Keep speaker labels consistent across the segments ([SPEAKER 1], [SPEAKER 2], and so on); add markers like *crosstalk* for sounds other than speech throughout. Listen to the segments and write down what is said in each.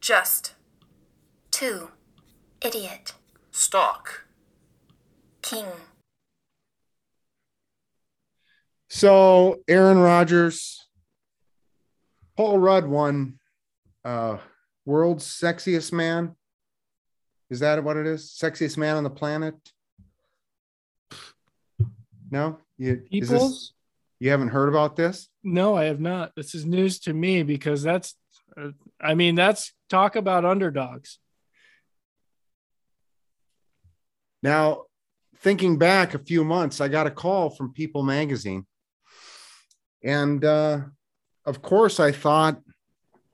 [SPEAKER 1] Just. 2. Idiot.
[SPEAKER 2] Stock.
[SPEAKER 1] King.
[SPEAKER 3] So Aaron Rodgers, Paul Rudd won uh world's sexiest man. Is that what it is? Sexiest man on the planet? No, you is this, you haven't heard about this?
[SPEAKER 4] No, I have not. This is news to me because that's, I mean, that's talk about underdogs.
[SPEAKER 3] Now, thinking back a few months, I got a call from People Magazine. And uh, of course, I thought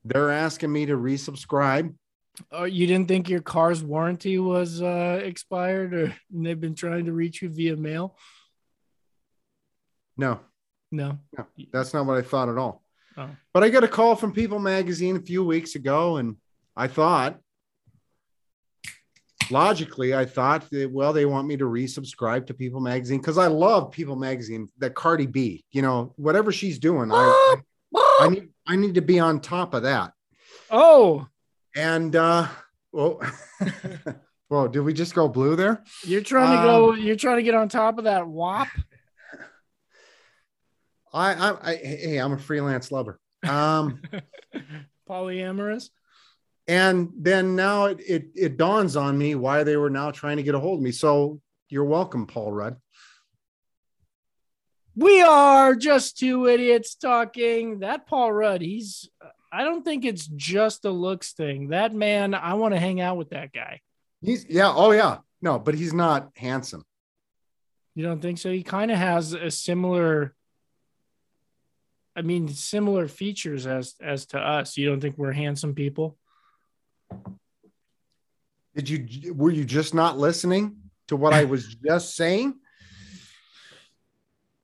[SPEAKER 3] they're asking me to resubscribe.
[SPEAKER 4] Oh, you didn't think your car's warranty was uh, expired, or they've been trying to reach you via mail?
[SPEAKER 3] No,
[SPEAKER 4] No.
[SPEAKER 3] no, that's not what I thought at all.
[SPEAKER 4] Oh.
[SPEAKER 3] But I got a call from People Magazine a few weeks ago, and I thought, logically, I thought, that, well, they want me to resubscribe to People Magazine because I love People Magazine. That Cardi B, you know, whatever she's doing, I, I, I need, I need to be on top of that.
[SPEAKER 4] Oh,
[SPEAKER 3] And uh, well, *laughs* well, did we just go blue there?
[SPEAKER 4] you're trying to go.
[SPEAKER 3] Um,
[SPEAKER 4] You're trying to get on top of that WAP.
[SPEAKER 3] I, I, I hey, I'm a freelance lover. Um, *laughs*
[SPEAKER 4] Polyamorous.
[SPEAKER 3] and then now it, it it dawns on me why they were now trying to get a hold of me. So you're welcome, Paul Rudd.
[SPEAKER 4] We are just two idiots talking. That Paul Rudd, he's, I don't think it's just a looks thing. That man, I want to hang out with that guy.
[SPEAKER 3] He's yeah, oh yeah, no, but he's not handsome.
[SPEAKER 4] You don't think so? He kind of has a similar, I mean, similar features as as to us. You don't think we're handsome people?
[SPEAKER 3] Did you were you just not listening to what I was *laughs* just saying?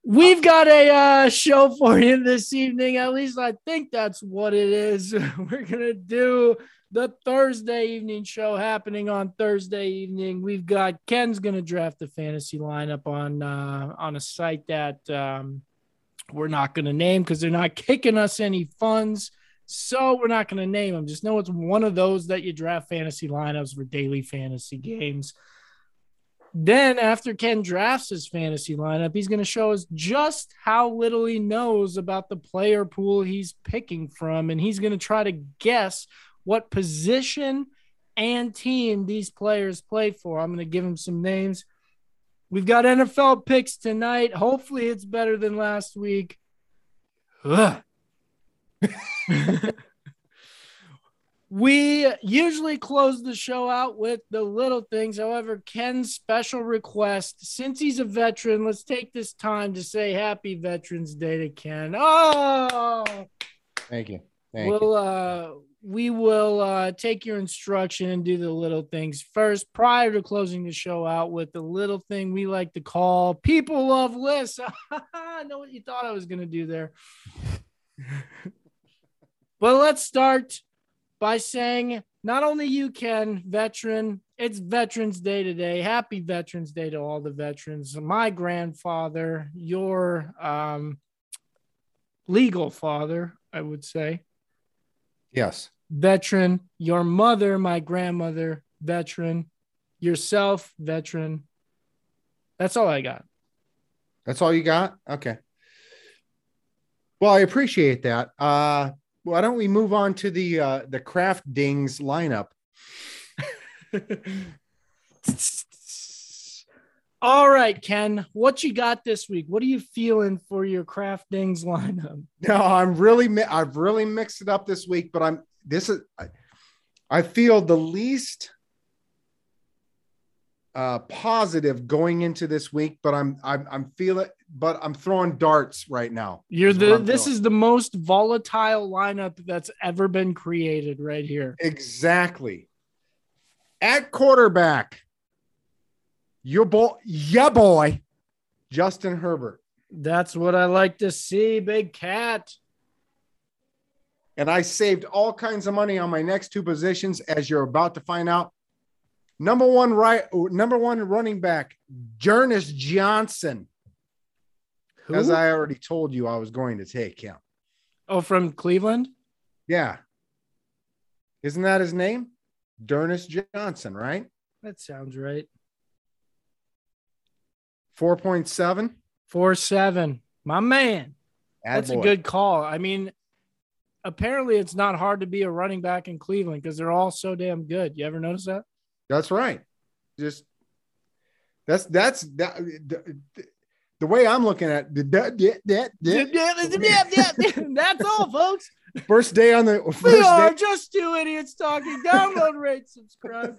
[SPEAKER 4] We've got a uh, show for you this evening. At least I think that's what it is. *laughs* We're gonna do the Thursday evening show happening on Thursday evening. We've got Ken's gonna draft the fantasy lineup on uh, on a site that um, we're not gonna name because they're not *laughs* kicking us any funds. So we're not gonna name them. Just know it's one of those that you draft fantasy lineups for daily fantasy games. Then, after Ken drafts his fantasy lineup, he's going to show us just how little he knows about the player pool he's picking from. And he's going to try to guess what position and team these players play for. I'm going to give him some names. We've got NFL picks tonight. Hopefully, it's better than last week. *laughs* *laughs* We usually close the show out with the little things. However, Ken's special request, since he's a veteran, let's take this time to say happy Veterans Day to Ken. Oh,
[SPEAKER 3] Thank you. Thank you.
[SPEAKER 4] we'll uh we will uh take your instruction and do the little things first prior to closing the show out with the little thing we like to call people love lists. *laughs* I know what you thought I was gonna do there. but let's start by saying not only you can veteran it's veterans day today happy veterans day to all the veterans my grandfather your um legal father i would say
[SPEAKER 3] Yes.
[SPEAKER 4] veteran your mother my grandmother veteran yourself veteran that's all i got
[SPEAKER 3] That's all you got? Okay. Well, I appreciate that. Uh why don't we move on to the uh the craft dings lineup? *laughs*
[SPEAKER 4] all right ken what you got this week what are you feeling for your craft dings lineup *laughs*
[SPEAKER 3] No, I'm really I've really mixed it up this week, but I'm this is I, I feel the least uh positive going into this week, but I'm I'm I'm feeling but I'm throwing darts right now.
[SPEAKER 4] You're the this is the most volatile lineup that's ever been created right here.
[SPEAKER 3] exactly at quarterback. Your boy, yeah, boy, Justin Herbert.
[SPEAKER 4] That's what I like to see, big cat.
[SPEAKER 3] and I saved all kinds of money on my next two positions, as you're about to find out. Number one, right, number one running back, Jernus Johnson.
[SPEAKER 4] Who?
[SPEAKER 3] As I already told you, I was going to take him.
[SPEAKER 4] oh, from Cleveland.
[SPEAKER 3] Yeah, Isn't that his name? D'Ernest Johnson, right?
[SPEAKER 4] That sounds right.
[SPEAKER 3] 4.7.
[SPEAKER 4] Four seven. My man. That's a good call. I mean, apparently it's not hard to be a running back in Cleveland because they're all so damn good. You ever notice that?
[SPEAKER 3] That's right. Just that's that's that, the, the way I'm looking at the that, that, that, *laughs*
[SPEAKER 4] That's all, folks.
[SPEAKER 3] first day on the
[SPEAKER 4] We are
[SPEAKER 3] day,
[SPEAKER 4] just two idiots talking. Download, rate, subscribe.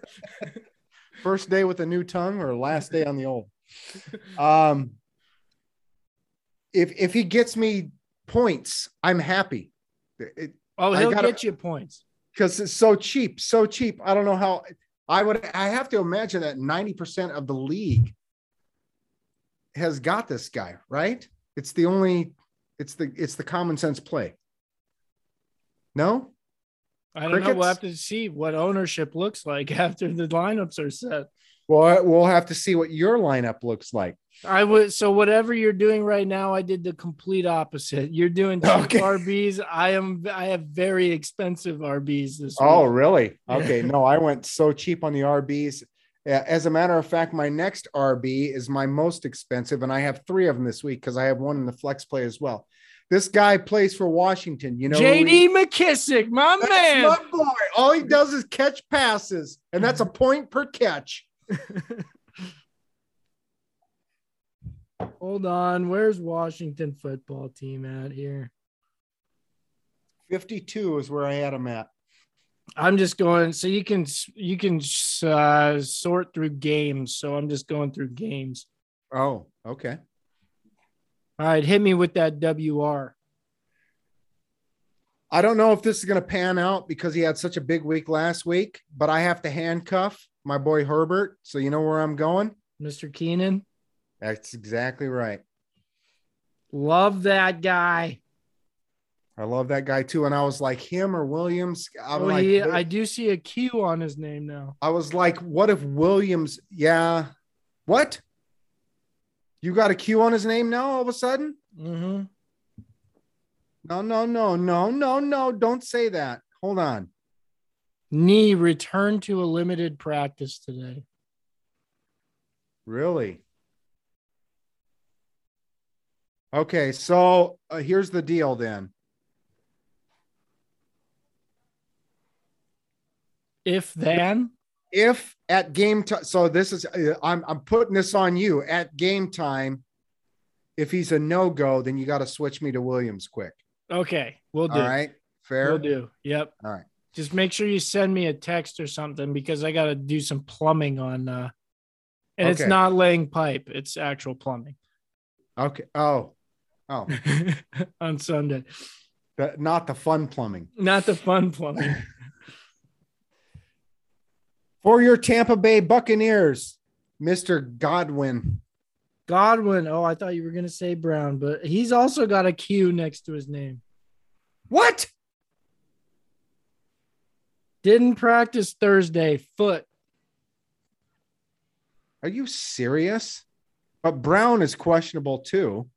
[SPEAKER 4] *laughs*
[SPEAKER 3] first day with a new tongue or last day on the old. Um, if if he gets me points, I'm happy. It,
[SPEAKER 4] Oh, he'll
[SPEAKER 3] gotta-
[SPEAKER 4] get you points.
[SPEAKER 3] because it's so cheap, so cheap. I don't know how I would I have to imagine that 90% of the league has got this guy, right? It's the only it's the it's the common sense play. No?
[SPEAKER 4] I don't know. We'll have to see what ownership looks like *laughs* after the lineups are set.
[SPEAKER 3] Well, we'll have to see what your lineup looks like.
[SPEAKER 4] I would so whatever you're doing right now, I did the complete opposite. You're doing cheap
[SPEAKER 3] Okay.
[SPEAKER 4] RBs. I am I have very expensive RBs this
[SPEAKER 3] Oh,
[SPEAKER 4] week.
[SPEAKER 3] really? *laughs* Okay. No, I went so cheap on the RBs. As a matter of fact, my next RB is my most expensive, and I have three of them this week because I have one in the flex play as well. This guy plays for Washington. You know, who he-
[SPEAKER 4] JD McKissic, my
[SPEAKER 3] That's
[SPEAKER 4] man.
[SPEAKER 3] my boy. All he does is catch passes, and that's a point per catch. *laughs*
[SPEAKER 4] Hold on. Where's Washington football team at here?
[SPEAKER 3] 52 is where I had him at.
[SPEAKER 4] I'm just going so you can you can uh, sort through games. So I'm just going through games.
[SPEAKER 3] Oh, okay.
[SPEAKER 4] All right, hit me with that WR.
[SPEAKER 3] I don't know if this is going to pan out because he had such a big week last week, but I have to handcuff my boy Herbert. So you know where I'm going?
[SPEAKER 4] Mr. Keenan.
[SPEAKER 3] That's exactly right.
[SPEAKER 4] Love that guy.
[SPEAKER 3] I love that guy too. And I was like, him or Williams? I'm
[SPEAKER 4] Oh,
[SPEAKER 3] like,
[SPEAKER 4] he, I do see a Q on his name now.
[SPEAKER 3] I was like, what if Williams? Yeah. What? You got a Q on his name now all of a sudden?
[SPEAKER 4] Mm-hmm.
[SPEAKER 3] No, no, no, no, no, no. Don't say that. Hold on.
[SPEAKER 4] Knee returned to a limited practice today.
[SPEAKER 3] Really? Okay, so uh, here's the deal then.
[SPEAKER 4] If then,
[SPEAKER 3] If at game time, so this is uh, I'm I'm putting this on you at game time. If he's a no go, then you got to switch me to Williams quick.
[SPEAKER 4] okay, we'll do.
[SPEAKER 3] All right, fair.
[SPEAKER 4] We'll do. Yep.
[SPEAKER 3] All right.
[SPEAKER 4] Just make sure you send me a text or something because I got to do some plumbing on. uh And it's not laying pipe; it's actual plumbing
[SPEAKER 3] Okay. Oh, oh, *laughs*
[SPEAKER 4] on Sunday.
[SPEAKER 3] the, not the fun plumbing
[SPEAKER 4] Not the fun plumbing. *laughs*
[SPEAKER 3] for your Tampa Bay Buccaneers, Mister Godwin.
[SPEAKER 4] Godwin. Oh, I thought you were gonna say Brown, but he's also got a Q next to his name.
[SPEAKER 3] What?
[SPEAKER 4] Didn't practice Thursday. Foot.
[SPEAKER 3] Are you serious? But Brown is questionable too.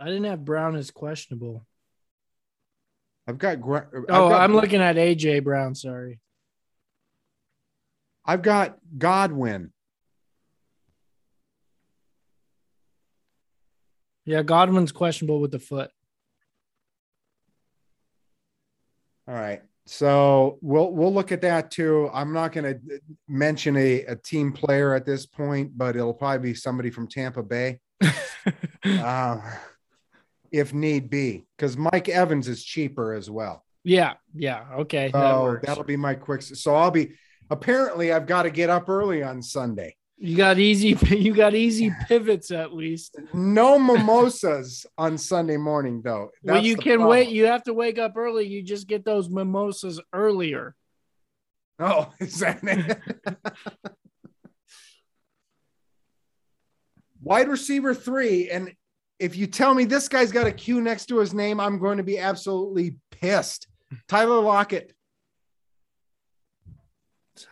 [SPEAKER 4] I didn't have Brown as questionable.
[SPEAKER 3] I've got. I've
[SPEAKER 4] Oh,
[SPEAKER 3] got-
[SPEAKER 4] I'm looking at AJ Brown. Sorry.
[SPEAKER 3] I've got Godwin.
[SPEAKER 4] Yeah, Godwin's questionable with the foot.
[SPEAKER 3] All right. So we'll we'll look at that too. I'm not going to mention a, a team player at this point, but it'll probably be somebody from Tampa Bay, *laughs* uh, if need be, because Mike Evans is cheaper as well.
[SPEAKER 4] yeah, yeah. Okay. that
[SPEAKER 3] So
[SPEAKER 4] works.
[SPEAKER 3] that'll be my quick. So I'll be. Apparently, I've got to get up early on Sunday.
[SPEAKER 4] You got easy. *laughs* You got easy pivots at least.
[SPEAKER 3] No mimosas on Sunday morning, though.
[SPEAKER 4] well, you can
[SPEAKER 3] problem.
[SPEAKER 4] wait. You have to wake up early. You just get those mimosas earlier.
[SPEAKER 3] Oh, *laughs* is that it? *laughs* Wide receiver three. And if you tell me this guy's got a Q next to his name, I'm going to be absolutely pissed. Tyler Lockett.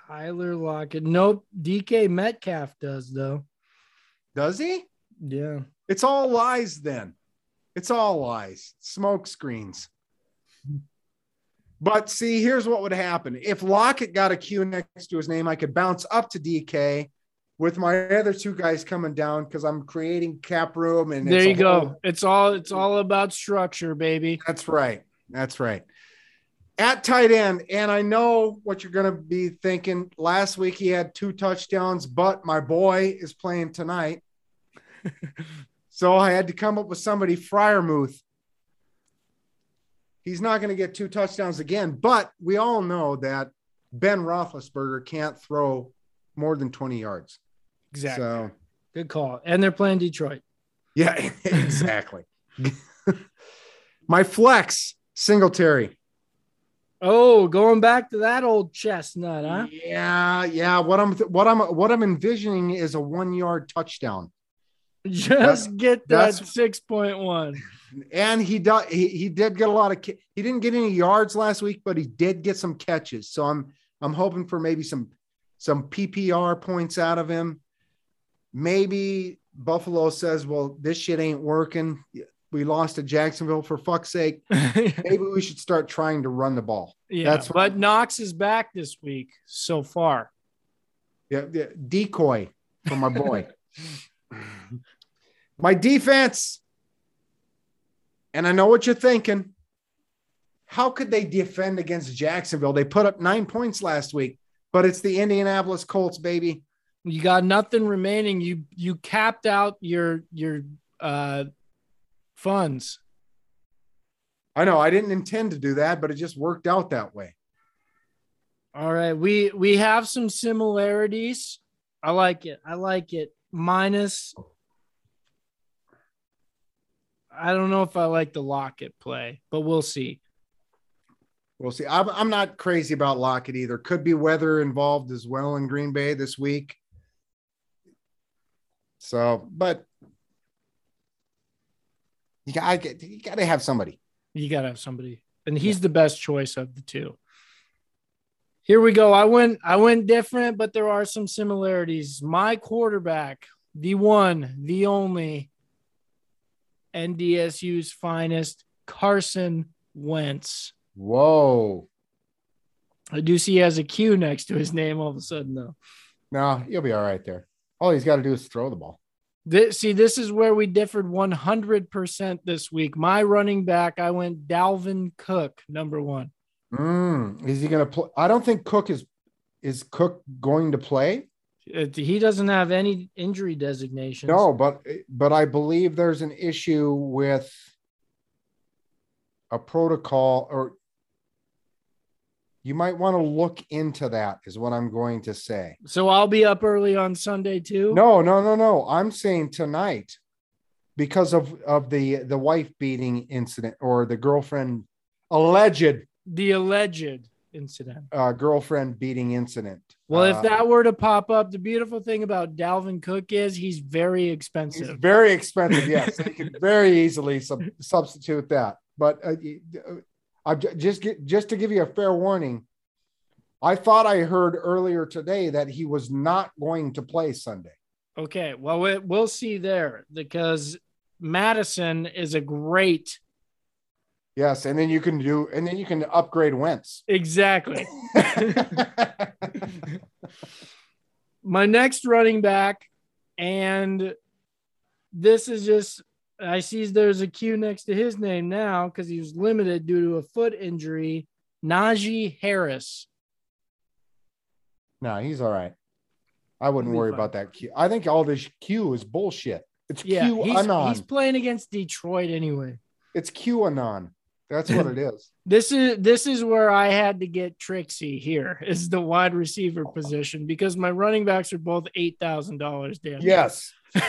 [SPEAKER 4] Tyler Lockett. Nope. DK Metcalf does though.
[SPEAKER 3] Does he?
[SPEAKER 4] Yeah.
[SPEAKER 3] It's all lies then. It's all lies. Smoke screens. But see, here's what would happen. If Lockett got a Q next to his name, I could bounce up to DK with my other two guys coming down because I'm creating cap room and
[SPEAKER 4] there you go.
[SPEAKER 3] whole-
[SPEAKER 4] It's all it's all about structure, baby.
[SPEAKER 3] That's right. That's right. At tight end, and I know what you're going to be thinking. Last week he had two touchdowns, but my boy is playing tonight. *laughs* so I had to come up with somebody, Freiermuth. He's not going to get two touchdowns again, but we all know that Ben Roethlisberger can't throw more than 20 yards.
[SPEAKER 4] Exactly.
[SPEAKER 3] So,
[SPEAKER 4] Good call. And they're playing Detroit.
[SPEAKER 3] yeah, *laughs* exactly. *laughs* my flex, Singletary.
[SPEAKER 4] Oh, going back to that old chestnut, huh?
[SPEAKER 3] Yeah, yeah. What I'm what I'm what I'm envisioning is a one yard touchdown,
[SPEAKER 4] Just get that 6.1.
[SPEAKER 3] and he does he, he did get a lot of he didn't get any yards last week, but he did get some catches. So I'm I'm hoping for maybe some some PPR points out of him. Maybe Buffalo says, "Well, this shit ain't working. We lost to Jacksonville for fuck's sake. *laughs* Maybe we should start trying to run the ball."
[SPEAKER 4] yeah,
[SPEAKER 3] That's what-
[SPEAKER 4] but Knox is back this week so far.
[SPEAKER 3] Yeah, yeah, decoy for my boy. *laughs* my defense. And I know what you're thinking. How could they defend against Jacksonville? They put up nine points last week, but it's the Indianapolis Colts, baby.
[SPEAKER 4] You got nothing remaining. You you capped out your your uh funds.
[SPEAKER 3] I know I didn't intend to do that, but it just worked out that way.
[SPEAKER 4] All right, we we have some similarities. I like it. I like it. Minus. I don't know if I like the Lockett play, but we'll see.
[SPEAKER 3] We'll see. I'm, I'm not crazy about Lockett either. Could be weather involved as well in Green Bay this week. So, but you got you got to have somebody.
[SPEAKER 4] You gotta have somebody, and he's the best choice of the two. Here we go. I went I went different, but there are some similarities. My quarterback, the one, the only, NDSU's finest, Carson Wentz.
[SPEAKER 3] Whoa.
[SPEAKER 4] I do see he has a Q next to his name all of a sudden, though.
[SPEAKER 3] No, you'll be all right there. All he's got to do is throw the ball.
[SPEAKER 4] This, see, this is where we differed 100% this week. My running back, I went Dalvin Cook, number one.
[SPEAKER 3] Mm, is he going to play? I don't think Cook is. Is Cook going to play?
[SPEAKER 4] Uh, He doesn't have any injury designations.
[SPEAKER 3] No, but but I believe there's an issue with a protocol, or you might want to look into that. Is what I'm going to say.
[SPEAKER 4] So I'll be up early on Sunday too.
[SPEAKER 3] No, no, no, no. I'm saying tonight because of of the the wife beating incident or the girlfriend alleged
[SPEAKER 4] The alleged incident.
[SPEAKER 3] uh, girlfriend beating incident.
[SPEAKER 4] Well, if
[SPEAKER 3] Uh,
[SPEAKER 4] that were to pop up, the beautiful thing about Dalvin Cook is he's very expensive.
[SPEAKER 3] very expensive. Yes, they could very easily sub- substitute that. But uh, uh, I ju- just get just to give you a fair warning. I thought I heard earlier today that he was not going to play Sunday.
[SPEAKER 4] Okay, well we, we'll see there because Madison is a great
[SPEAKER 3] Yes, and then you can do, and then you can upgrade Wentz.
[SPEAKER 4] exactly. *laughs* *laughs* My next running back, and this is just I see there's a Q next to his name now because he was limited due to a foot injury. Najee Harris.
[SPEAKER 3] no, he's all right. I wouldn't worry
[SPEAKER 4] fine.
[SPEAKER 3] about that Q. I think all this Q is bullshit. It's
[SPEAKER 4] Yeah,
[SPEAKER 3] Q
[SPEAKER 4] he's,
[SPEAKER 3] anon.
[SPEAKER 4] he's playing against Detroit anyway.
[SPEAKER 3] It's Q anon. That's what it *laughs* is.
[SPEAKER 4] This is this is where I had to get Trixie here *laughs* is the wide receiver oh. position because my running backs are both eight thousand dollars. Dan.
[SPEAKER 3] Yes. *laughs*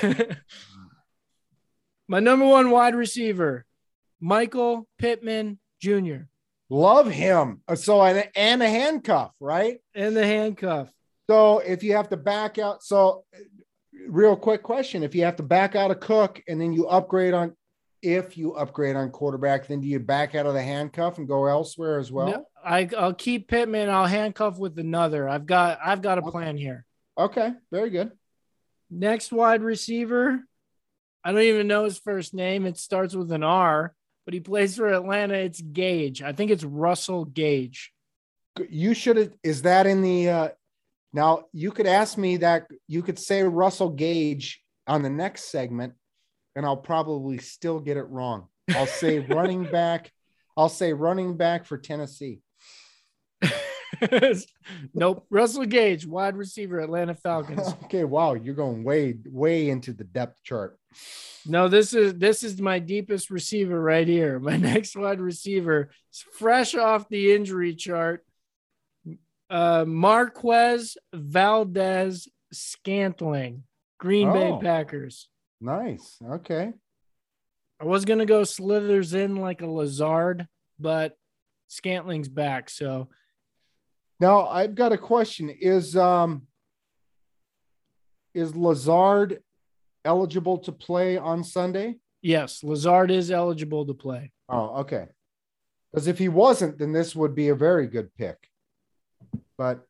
[SPEAKER 4] my number one wide receiver, Michael Pittman Jr.
[SPEAKER 3] Love him. Uh, So and, and a handcuff, right?
[SPEAKER 4] and the handcuff.
[SPEAKER 3] So if you have to back out, so real quick question: If you have to back out a Cook and then you upgrade on, if you upgrade on quarterback, then do you back out of the handcuff and go elsewhere as well?
[SPEAKER 4] No, I, I'll keep Pittman. I'll handcuff with another. I've got I've got a plan here.
[SPEAKER 3] Okay, very good.
[SPEAKER 4] Next wide receiver, I don't even know his first name. It starts with an R. but he plays for Atlanta. It's Gage. I think it's Russell Gage.
[SPEAKER 3] You should have. Is that in the? uh Now you could ask me that. You could say Russell Gage on the next segment, and I'll probably still get it wrong. I'll say *laughs* running back. I'll say running back for Tennessee. *laughs* *laughs*
[SPEAKER 4] nope. Russell Gage, wide receiver, Atlanta Falcons. *laughs*
[SPEAKER 3] okay, wow, you're going way, way into the depth chart.
[SPEAKER 4] No, this is this is my deepest receiver right here. My *laughs* next wide receiver is fresh off the injury chart. Uh, Marquez Valdez Scantling, Green
[SPEAKER 3] Oh.
[SPEAKER 4] Bay Packers.
[SPEAKER 3] Nice. Okay.
[SPEAKER 4] I was gonna go slithers in like a Lazard, but Scantling's back, so
[SPEAKER 3] Now I've got a question. Is um is Lazard eligible to play on Sunday?
[SPEAKER 4] yes, Lazard is eligible to play.
[SPEAKER 3] Oh, okay. Because if he wasn't, then this would be a very good pick. But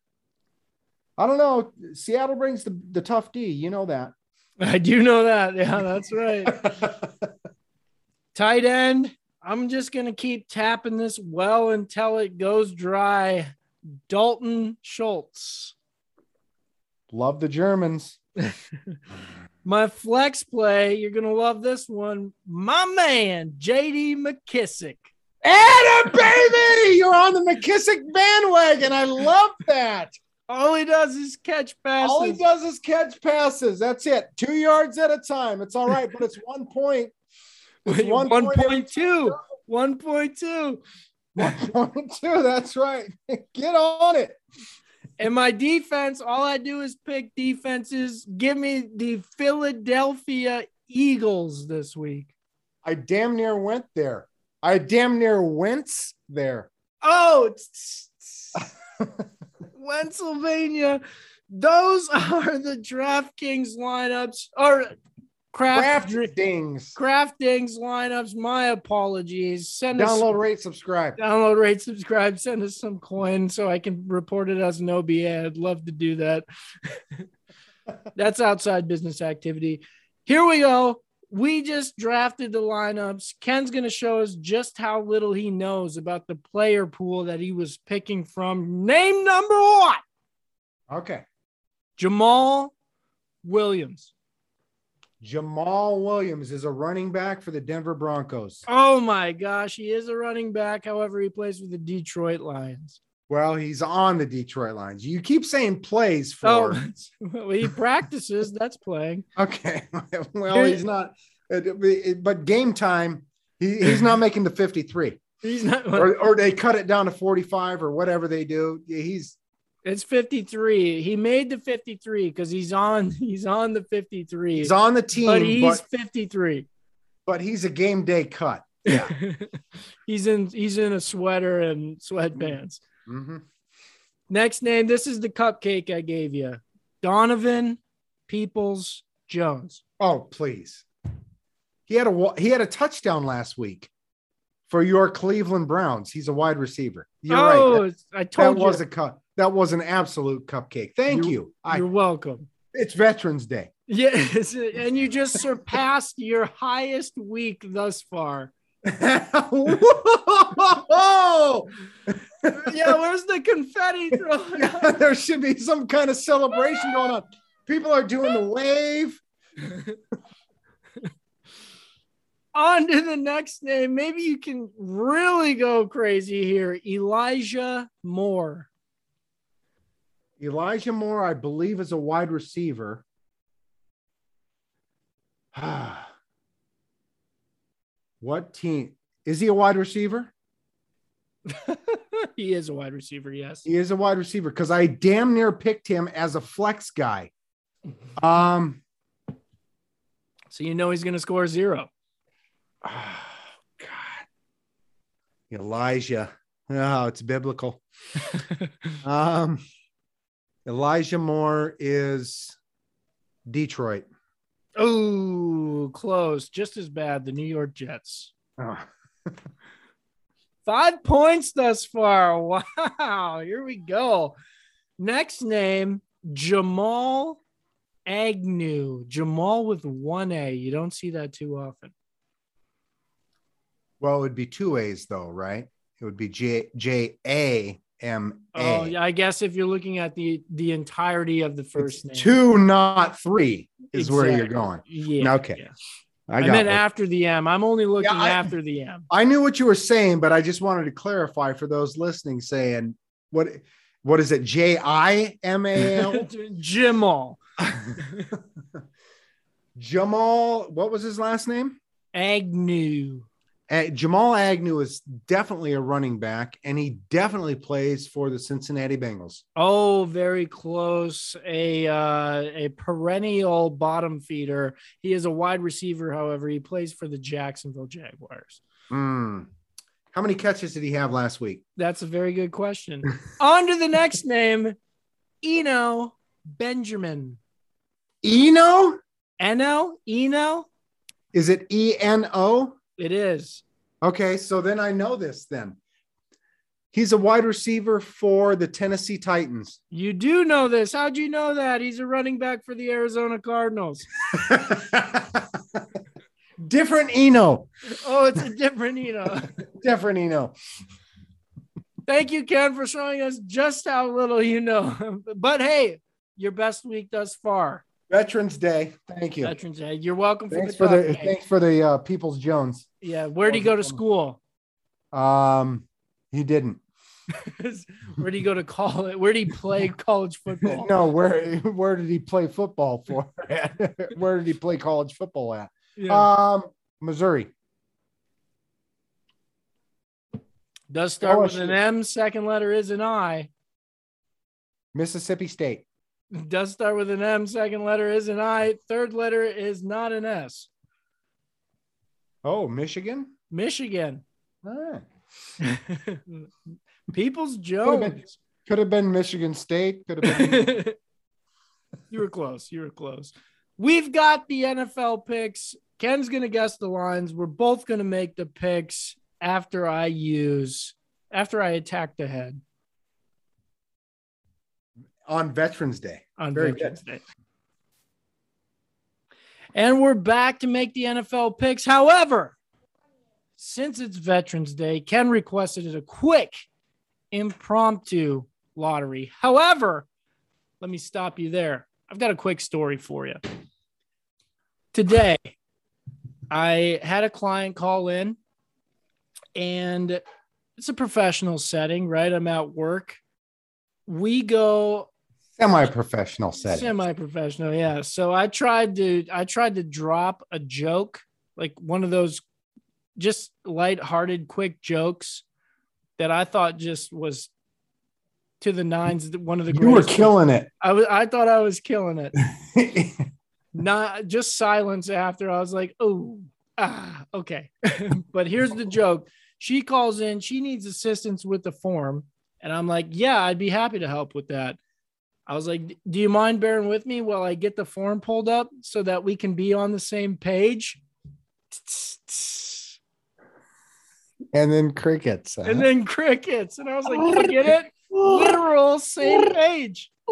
[SPEAKER 3] I don't know. Seattle brings the, the tough D. You know that. *laughs*
[SPEAKER 4] I do know that. Yeah, that's right. *laughs* Tight end. I'm just gonna keep tapping this well until it goes dry. Dalton Schultz.
[SPEAKER 3] Love the Germans. *laughs*
[SPEAKER 4] My flex play, you're gonna love this one. My man, JD McKissic.
[SPEAKER 3] Atta baby, you're on the McKissic bandwagon. I love that.
[SPEAKER 4] All he does is catch passes.
[SPEAKER 3] All he does is catch passes. That's it. Two yards at a time. It's all right, but it's one point. It's *laughs* one
[SPEAKER 4] One
[SPEAKER 3] point
[SPEAKER 4] point two. One point two.
[SPEAKER 3] One point *laughs* two. That's right. *laughs* Get on it.
[SPEAKER 4] And my defense, all I do is pick defenses. Give me the Philadelphia Eagles this week.
[SPEAKER 3] I damn near went there. I damn near went there.
[SPEAKER 4] Oh, *laughs* Pennsylvania. Those are the DraftKings lineups or craft,
[SPEAKER 3] Craft dings.
[SPEAKER 4] Craftings lineups. My apologies. Send us
[SPEAKER 3] Download, rate, subscribe.
[SPEAKER 4] download, rate, subscribe, send us some coin so I can report it as an OBA. I'd love to do that. *laughs* That's outside business activity. Here we go. We just drafted the lineups. Ken's going to show us just how little he knows about the player pool that he was picking from. Name number one
[SPEAKER 3] Okay.
[SPEAKER 4] Jamaal Williams.
[SPEAKER 3] Jamaal Williams is a running back for the Denver Broncos.
[SPEAKER 4] Oh my gosh, he is a running back. However, he plays for the Detroit Lions.
[SPEAKER 3] Well, he's on the Detroit Lions. You keep saying plays oh, for.
[SPEAKER 4] Oh, *laughs* well, he practices. That's playing.
[SPEAKER 3] Okay. *laughs* well, he's not. Uh, but game time, he, he's not making the 53.
[SPEAKER 4] He's not.
[SPEAKER 3] Or, or they cut it down to 45 or whatever they do. He's
[SPEAKER 4] It's 53. He made the 53 because he's on *laughs* he's on the 53.
[SPEAKER 3] he's on the team,
[SPEAKER 4] but
[SPEAKER 3] but,
[SPEAKER 4] he's 53.
[SPEAKER 3] but he's a game day cut. Yeah. *laughs*
[SPEAKER 4] he's in he's in a sweater and sweatpants.
[SPEAKER 3] hmm
[SPEAKER 4] Next name, this is the cupcake I gave you. Donovan Peoples Jones.
[SPEAKER 3] Oh, please. He had a he had a touchdown last week for your Cleveland Browns. He's a wide receiver. You're right.
[SPEAKER 4] oh,
[SPEAKER 3] That,
[SPEAKER 4] it's- I
[SPEAKER 3] that
[SPEAKER 4] told
[SPEAKER 3] was a cut. That was an absolute cupcake. Thank
[SPEAKER 4] You-
[SPEAKER 3] you. I,
[SPEAKER 4] You're welcome.
[SPEAKER 3] it's Veterans Day.
[SPEAKER 4] Yes, *laughs* and you just surpassed your highest week thus far.
[SPEAKER 3] Whoa! *laughs*
[SPEAKER 4] Yeah, where's the confetti? *laughs*
[SPEAKER 3] Yeah, there should be some kind of celebration going on. People are doing the wave.
[SPEAKER 4] On to the next name. Maybe you can really go crazy here. Elijah Moore.
[SPEAKER 3] Elijah Moore, I believe, is a wide receiver. *sighs* what team? Is he a wide receiver? *laughs*
[SPEAKER 4] he is a wide receiver, yes.
[SPEAKER 3] He is a wide receiver because I damn near picked him as a flex guy. *laughs* Um,
[SPEAKER 4] So you know he's going to score zero. *sighs*
[SPEAKER 3] oh, God, Elijah. Oh, it's biblical. *laughs* Um, Elijah Moore is Detroit.
[SPEAKER 4] oh, close. Just as bad. The New York Jets.
[SPEAKER 3] Oh. *laughs*
[SPEAKER 4] Five points thus far. *laughs* Wow. Here we go. Next name Jamal Agnew. Jamal with one A. You don't see that too often.
[SPEAKER 3] Well, it would be two A's though, right? It would be J J A M A.
[SPEAKER 4] Oh, yeah. I guess if you're looking at the the entirety of the first name,
[SPEAKER 3] two, not three, is where you're going.
[SPEAKER 4] Yeah.
[SPEAKER 3] Okay.
[SPEAKER 4] yeah.
[SPEAKER 3] I
[SPEAKER 4] I,
[SPEAKER 3] got
[SPEAKER 4] meant
[SPEAKER 3] it.
[SPEAKER 4] after the M. I'm only looking
[SPEAKER 3] I-
[SPEAKER 4] after the M.
[SPEAKER 3] I knew what you were saying, but I just wanted to clarify for those listening, saying what what is it? J I M A L. *laughs*
[SPEAKER 4] Jamal *laughs*
[SPEAKER 3] Jamal. What was his last name?
[SPEAKER 4] Agnew.
[SPEAKER 3] Uh, Jamal Agnew is definitely a running back, and he definitely plays for the Cincinnati Bengals.
[SPEAKER 4] Oh, very close. A uh, a perennial bottom feeder. He is a wide receiver. However, he plays for the Jacksonville Jaguars.
[SPEAKER 3] Hmm. How many catches did he have last week?
[SPEAKER 4] That's a very good question. *laughs* On to the next name, Eno Benjamin.
[SPEAKER 3] Eno?
[SPEAKER 4] Eno? Eno?
[SPEAKER 3] Is it E N O?
[SPEAKER 4] It is.
[SPEAKER 3] Okay, so then I know this then. He's a wide receiver for the Tennessee Titans.
[SPEAKER 4] You do know this. How'd you know that? He's a running back for the Arizona Cardinals. *laughs*
[SPEAKER 3] Different Eno.
[SPEAKER 4] Oh, it's a different Eno. *laughs*
[SPEAKER 3] Different Eno.
[SPEAKER 4] Thank you, Ken, for showing us just how little you know. *laughs* But hey, your best week thus far.
[SPEAKER 3] Veterans Day. Thank you.
[SPEAKER 4] Veterans Day. You're welcome for
[SPEAKER 3] Thanks
[SPEAKER 4] the
[SPEAKER 3] for the thanks for the uh, People's Jones.
[SPEAKER 4] Yeah. Where did he go to school?
[SPEAKER 3] Um, he didn't. *laughs*
[SPEAKER 4] where did he go to college? Where did he play *laughs* college football?
[SPEAKER 3] No, where where did he play football for? *laughs* where did he play college football at?
[SPEAKER 4] Yeah.
[SPEAKER 3] Um, Missouri.
[SPEAKER 4] Does start with an M. Second letter is an I.
[SPEAKER 3] Mississippi State.
[SPEAKER 4] Does start with an M. Second letter is an I. Third letter is not an S.
[SPEAKER 3] Oh, Michigan.
[SPEAKER 4] Michigan.
[SPEAKER 3] Ah, *laughs*
[SPEAKER 4] People's
[SPEAKER 3] been.
[SPEAKER 4] Jones.
[SPEAKER 3] could have been Michigan State. Could have been. *laughs*
[SPEAKER 4] you were close. You were close. We've got the NFL picks. Ken's going to guess the lines. We're both going to make the picks after I use, after I attack the head
[SPEAKER 3] on Veterans Day.
[SPEAKER 4] on
[SPEAKER 3] Very
[SPEAKER 4] Veterans Day. And we're back to make the NFL picks. However, since it's Veterans Day, Ken requested a quick impromptu lottery. However, let me stop you there. I've got a quick story for you. Today, I had a client call in, and it's a professional setting, right? I'm at work. We go
[SPEAKER 3] Semi-professional setting.
[SPEAKER 4] semi-professional yeah. So i tried to i tried to drop a joke like one of those just light-hearted quick jokes that i thought just was to the nines one of the
[SPEAKER 3] you were killing it.
[SPEAKER 4] i was i thought i was killing it. *laughs* Not just silence after i was like oh ah okay. *laughs* But here's the joke. She calls in she needs assistance with the form and i'm like yeah i'd be happy to help with that i was like do you mind bearing with me while i get the form pulled up so that we can be on the same page
[SPEAKER 3] and then crickets. huh?
[SPEAKER 4] and then crickets and i was like you get it *laughs* literal same page *laughs*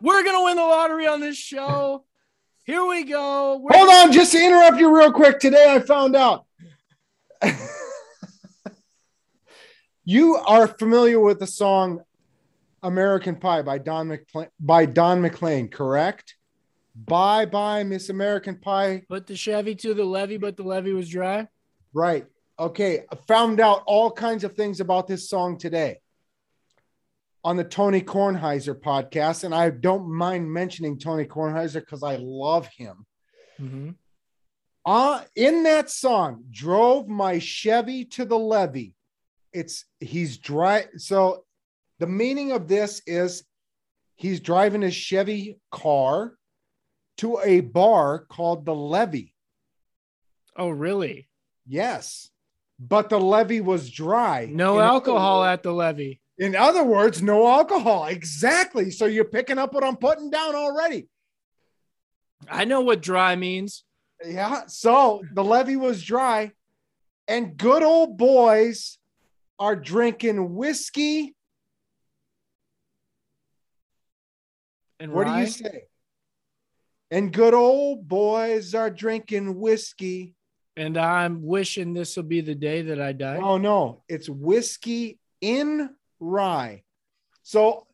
[SPEAKER 4] we're gonna win the lottery on this show here we go We're-
[SPEAKER 3] Hold on, just to interrupt you real quick. Today I found out *laughs* you are familiar with the song American Pie by Don McCla- by Don McLean, correct? Bye bye, Miss American Pie.
[SPEAKER 4] Put the Chevy to the levee, but the levee was dry.
[SPEAKER 3] Right. Okay. I found out all kinds of things about this song today on the Tony Kornheiser podcast. And I don't mind mentioning Tony Kornheiser because I love him. uh in that song drove my chevy to the levee it's he's dry so the meaning of this is he's driving his chevy car to a bar called the Levee.
[SPEAKER 4] Oh, really?
[SPEAKER 3] yes but the levee was dry
[SPEAKER 4] No
[SPEAKER 3] In
[SPEAKER 4] alcohol at the levee.
[SPEAKER 3] in other words no alcohol exactly so you're picking up what i'm putting down already
[SPEAKER 4] I know what dry means.
[SPEAKER 3] Yeah. So the levee was dry, and good old boys are drinking whiskey.
[SPEAKER 4] And
[SPEAKER 3] What do you say? And good old boys are drinking whiskey.
[SPEAKER 4] And I'm wishing this will be the day that I die.
[SPEAKER 3] Oh no, it's whiskey in rye. So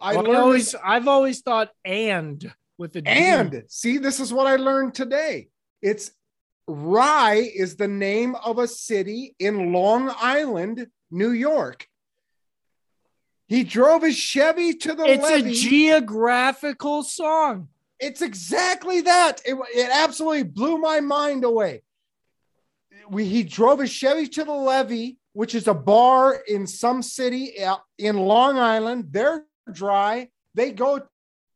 [SPEAKER 3] I
[SPEAKER 4] Well, I always, I've always thought and with the D.
[SPEAKER 3] and see, this is what I learned today. It's Rye is the name of a city in Long Island, New York. He drove his Chevy to the
[SPEAKER 4] it's
[SPEAKER 3] levee.
[SPEAKER 4] a geographical song.
[SPEAKER 3] It's exactly that. It, it absolutely blew my mind away. We, he drove his Chevy to the levee, which is a bar in some city uh, in Long Island. They're dry. They go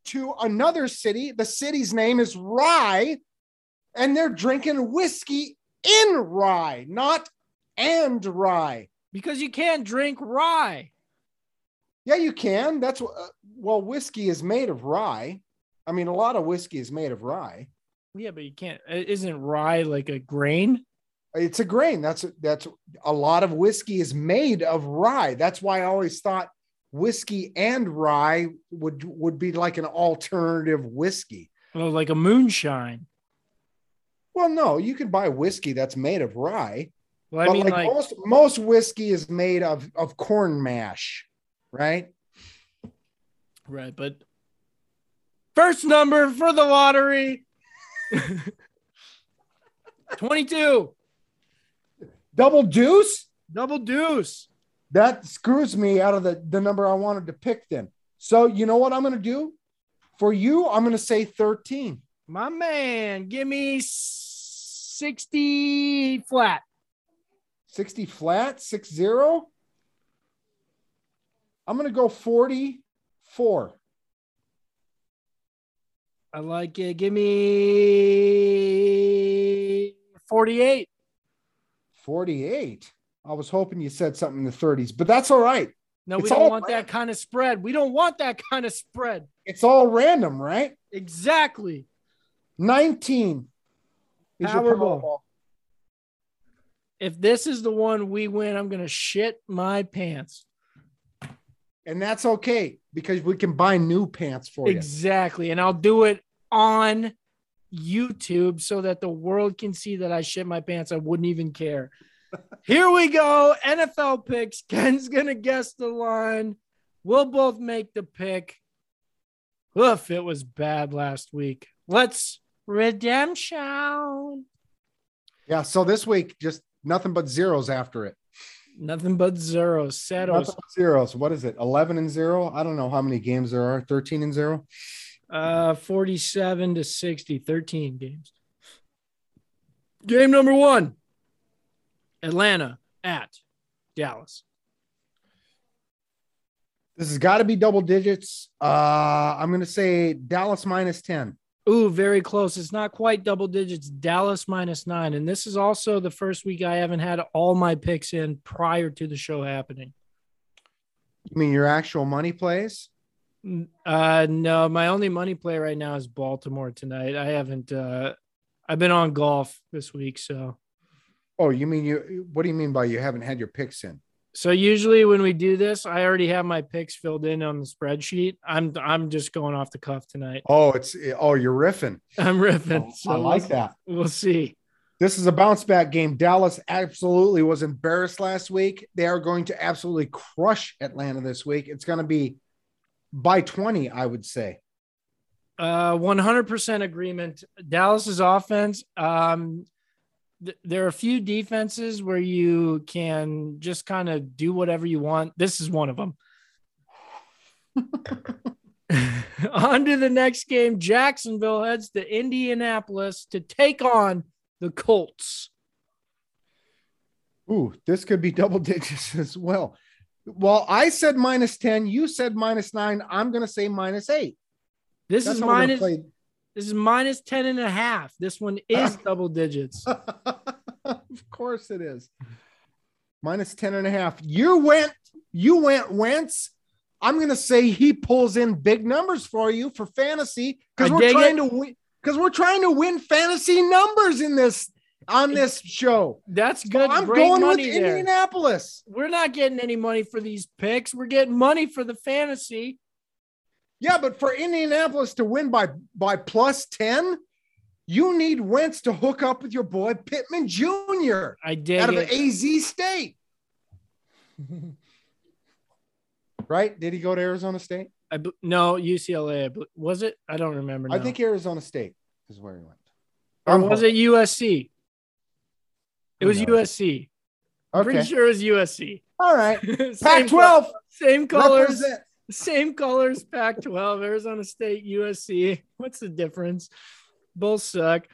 [SPEAKER 3] to another city. The city's name is Rye, and they're drinking whiskey in Rye, not and Rye.
[SPEAKER 4] Because you can't drink rye.
[SPEAKER 3] Yeah, you can. That's what, uh, well, whiskey is made of rye. I mean, a lot of whiskey is made of rye.
[SPEAKER 4] Yeah, but you can't. Isn't rye like a grain?
[SPEAKER 3] It's a grain. That's that's a lot of whiskey is made of rye. That's why I always thought whiskey and rye would would be like an alternative whiskey.
[SPEAKER 4] Well, like a moonshine.
[SPEAKER 3] Well, no, you can buy whiskey that's made of rye,
[SPEAKER 4] Well, I
[SPEAKER 3] but
[SPEAKER 4] mean,
[SPEAKER 3] like,
[SPEAKER 4] like,
[SPEAKER 3] most most whiskey is made of of corn mash, right?
[SPEAKER 4] right, but first number for the lottery *laughs* 22,
[SPEAKER 3] Double deuce.
[SPEAKER 4] double deuce.
[SPEAKER 3] That screws me out of the the number I wanted to pick. Then, so you know what I'm going to do for you? I'm going to say 13.
[SPEAKER 4] My man, give me 60 flat.
[SPEAKER 3] 60 flat, 6 0. I'm going to go 44.
[SPEAKER 4] I like it. Give me 48.
[SPEAKER 3] 48. I was hoping you said something in the 30s, but that's all right.
[SPEAKER 4] No, we don't want
[SPEAKER 3] right.
[SPEAKER 4] that kind of spread. We don't want that kind of spread.
[SPEAKER 3] It's all random, right?
[SPEAKER 4] Exactly.
[SPEAKER 3] 19 is your
[SPEAKER 4] Powerball. If this is the one we win, I'm going to shit my pants.
[SPEAKER 3] And that's okay because we can buy new pants for you.
[SPEAKER 4] Exactly. And I'll do it on YouTube so that the world can see that I shit my pants. I wouldn't even care. *laughs* Here we go. NFL picks. *laughs* Ken's going to guess the line. We'll both make the pick. Oof, it was bad last week. Let's redemption.
[SPEAKER 3] Yeah. So this week, just nothing but zeros after it.
[SPEAKER 4] Nothing but zeros. Setos.
[SPEAKER 3] Nothing but zeros. What is it? 11 and zero? I don't know how many games there are. 13 and zero?
[SPEAKER 4] Uh, 47 to 60, 13 games. Game number one Atlanta at Dallas.
[SPEAKER 3] This has got to be double digits. Uh, I'm going to say Dallas minus 10.
[SPEAKER 4] Ooh, very close. It's not quite double digits. Dallas minus nine. And this is also the first week I haven't had all my picks in prior to the show happening.
[SPEAKER 3] You mean your actual money plays?
[SPEAKER 4] Uh, no, my only money play right now is Baltimore tonight. I haven't, uh, I've been on golf this week. So,
[SPEAKER 3] Oh, you mean you? What do you mean by you haven't had your picks in?
[SPEAKER 4] So usually when we do this, I already have my picks filled in on the spreadsheet. I'm I'm just going off the cuff tonight.
[SPEAKER 3] Oh, it's oh, you're riffing.
[SPEAKER 4] I'm riffing. So
[SPEAKER 3] I like
[SPEAKER 4] we'll,
[SPEAKER 3] that.
[SPEAKER 4] We'll see.
[SPEAKER 3] This is a bounce back game. Dallas absolutely was embarrassed last week. They are going to absolutely crush Atlanta this week. It's going to be by 20, I would say.
[SPEAKER 4] Uh 100% agreement. Dallas's offense um th- there are a few defenses where you can just kind of do whatever you want. This is one of them. *laughs* *laughs* on to the next game. Jacksonville heads to Indianapolis to take on the Colts.
[SPEAKER 3] Ooh, this could be double *laughs* digits as well. Well, I said minus 10. You said minus nine. I'm going to say minus eight.
[SPEAKER 4] This
[SPEAKER 3] That's
[SPEAKER 4] is minus. This is minus 10 and a half. This one is *laughs* double digits.
[SPEAKER 3] of course it is. Minus 10 and a half. You went, you went Wentz. I'm gonna say he pulls in big numbers for you for fantasy because we're trying
[SPEAKER 4] it.
[SPEAKER 3] to win because we're trying to win fantasy numbers in this on this show.
[SPEAKER 4] That's good.
[SPEAKER 3] I'm
[SPEAKER 4] Great
[SPEAKER 3] going with
[SPEAKER 4] there.
[SPEAKER 3] Indianapolis.
[SPEAKER 4] We're not getting any money for these picks. We're getting money for the fantasy.
[SPEAKER 3] Yeah, but for Indianapolis to win by by plus 10, you need Wentz to hook up with your boy Pittman Jr.
[SPEAKER 4] I did
[SPEAKER 3] out of
[SPEAKER 4] it.
[SPEAKER 3] AZ State. *laughs* Right? Did he go to Arizona State?
[SPEAKER 4] I no UCLA. Was it? I don't remember.
[SPEAKER 3] I think Arizona State is where he went.
[SPEAKER 4] or was it USC? It was? USC. I'm
[SPEAKER 3] Okay.
[SPEAKER 4] pretty sure it was USC.
[SPEAKER 3] All right. *laughs* Pac 12.
[SPEAKER 4] same colors,
[SPEAKER 3] Represent.
[SPEAKER 4] Same colors. Pac-12, Arizona State, USC. What's the difference? Both suck.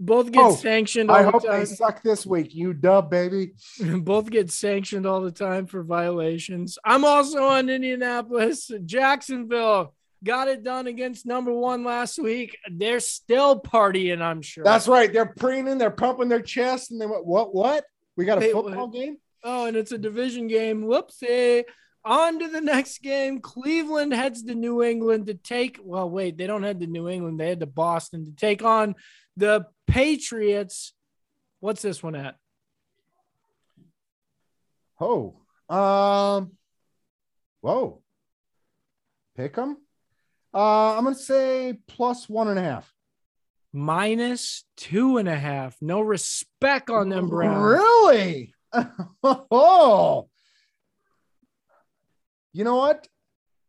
[SPEAKER 4] Both get
[SPEAKER 3] Oh,
[SPEAKER 4] sanctioned
[SPEAKER 3] I hope
[SPEAKER 4] the
[SPEAKER 3] they
[SPEAKER 4] time.
[SPEAKER 3] suck this week. You dub, baby. *laughs*
[SPEAKER 4] Both get sanctioned all the time for violations. I'm also on Indianapolis. Jacksonville got it done against number one last week. They're still partying, I'm sure.
[SPEAKER 3] That's right. They're preening, they're pumping their chest, and they went, What? What? We got a
[SPEAKER 4] Wait,
[SPEAKER 3] football
[SPEAKER 4] what?
[SPEAKER 3] game?
[SPEAKER 4] Oh, and it's a division game. Whoopsie. On to the next game. Cleveland heads to New England to take. Well, wait, they don't head to New England. They head to Boston to take on the Patriots. What's this one at?
[SPEAKER 3] Oh. Um, whoa. Pick them. Uh, I'm gonna say plus one and a half.
[SPEAKER 4] Minus two and a half. No respect on them, Browns.
[SPEAKER 3] Really? *laughs* oh. You know what?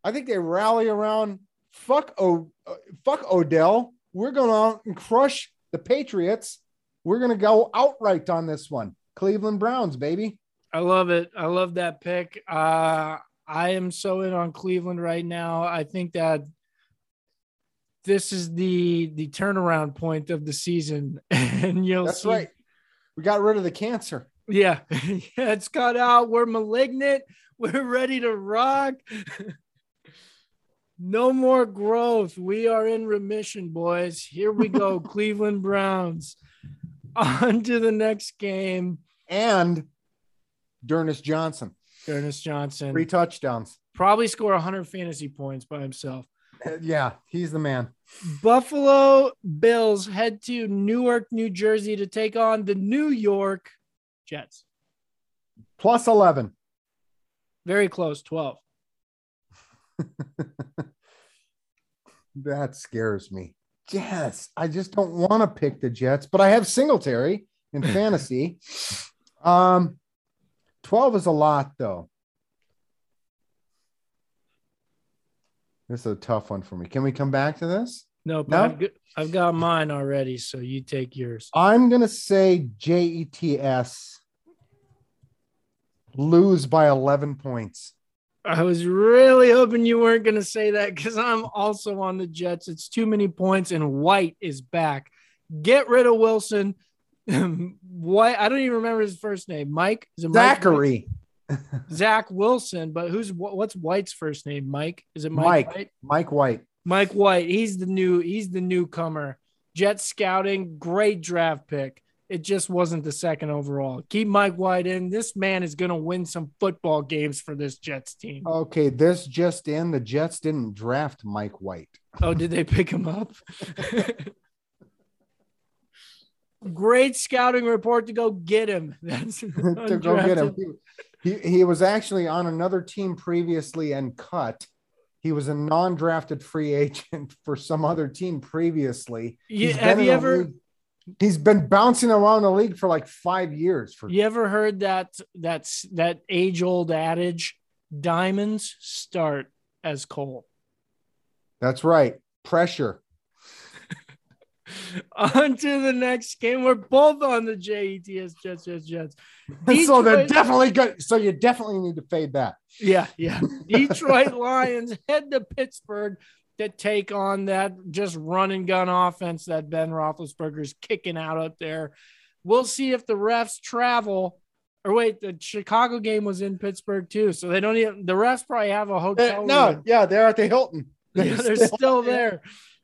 [SPEAKER 3] I think they rally around fuck o, uh, fuck Odell. We're going out and crush the Patriots. We're going to go outright on this one. Cleveland Browns, baby.
[SPEAKER 4] I love it. I love that pick. Uh, I am so in on Cleveland right now. I think that this is the the turnaround point of the season, *laughs* and you'll
[SPEAKER 3] That's
[SPEAKER 4] see.
[SPEAKER 3] right. We got rid of the cancer.
[SPEAKER 4] Yeah, *laughs* yeah, it's got out. We're malignant. *laughs* We're ready to rock. no more growth. We are in remission, boys. Here we go, *laughs* Cleveland Browns. On to the next game.
[SPEAKER 3] And D'Ernest Johnson,
[SPEAKER 4] Ernest Johnson
[SPEAKER 3] three touchdowns.
[SPEAKER 4] probably score 100 fantasy points by himself.
[SPEAKER 3] Uh, Yeah, he's the man.
[SPEAKER 4] Buffalo Bills head to Newark, New Jersey to take on the New York Jets.
[SPEAKER 3] Plus 11.
[SPEAKER 4] Very close, 12. *laughs*
[SPEAKER 3] That scares me. Yes, I just don't want to pick the Jets, but I have Singletary in *laughs* fantasy. Um, 12 is a lot, though. This is a tough one for me. Can we come back to this?
[SPEAKER 4] Nope,
[SPEAKER 3] No?
[SPEAKER 4] I've, got, I've got mine already, so you take yours.
[SPEAKER 3] I'm going to say JETS lose by 11 points.
[SPEAKER 4] I was really hoping you weren't going to say that because I'm also on the Jets. It's too many points, and White is back. Get rid of Wilson. *laughs* White, I don't even remember his first name. Mike? Is it Mike?
[SPEAKER 3] Zachary, *laughs*
[SPEAKER 4] Zach Wilson, but who's what's White's first name? Mike? Is it Mike?
[SPEAKER 3] Mike.
[SPEAKER 4] White?
[SPEAKER 3] Mike White.
[SPEAKER 4] Mike White. He's the new. He's the newcomer. Jet scouting, great draft pick. It just wasn't the second overall. Keep Mike White in. This man is going to win some football games for this Jets team.
[SPEAKER 3] Okay, this just in the Jets didn't draft Mike White.
[SPEAKER 4] Oh, did they pick him up? *laughs* Great scouting report to go get him. *laughs* That's *laughs*
[SPEAKER 3] to go get him. He, he was actually on another team previously and cut. He was a non-drafted free agent for some other team previously. He's
[SPEAKER 4] have you ever
[SPEAKER 3] league- He's been bouncing around the league for like five years. For
[SPEAKER 4] you ever heard that that's that age old adage? Diamonds start as coal.
[SPEAKER 3] that's right. Pressure. *laughs*
[SPEAKER 4] On to the next game. We're both on the JETS Jets, Jets, Jets. *laughs*
[SPEAKER 3] so they're definitely good. So you definitely need to fade that.
[SPEAKER 4] Yeah, yeah. Detroit *laughs* Lions head to Pittsburgh to take on that just run and gun offense that Ben Roethlisberger's kicking out up there. We'll see if the refs travel. Or wait, the Chicago game was in Pittsburgh too, so they don't even. The refs probably have a
[SPEAKER 3] Uh,
[SPEAKER 4] hotel.
[SPEAKER 3] no,
[SPEAKER 4] room.
[SPEAKER 3] yeah, they're at the Hilton. *laughs*
[SPEAKER 4] yeah, they're still there.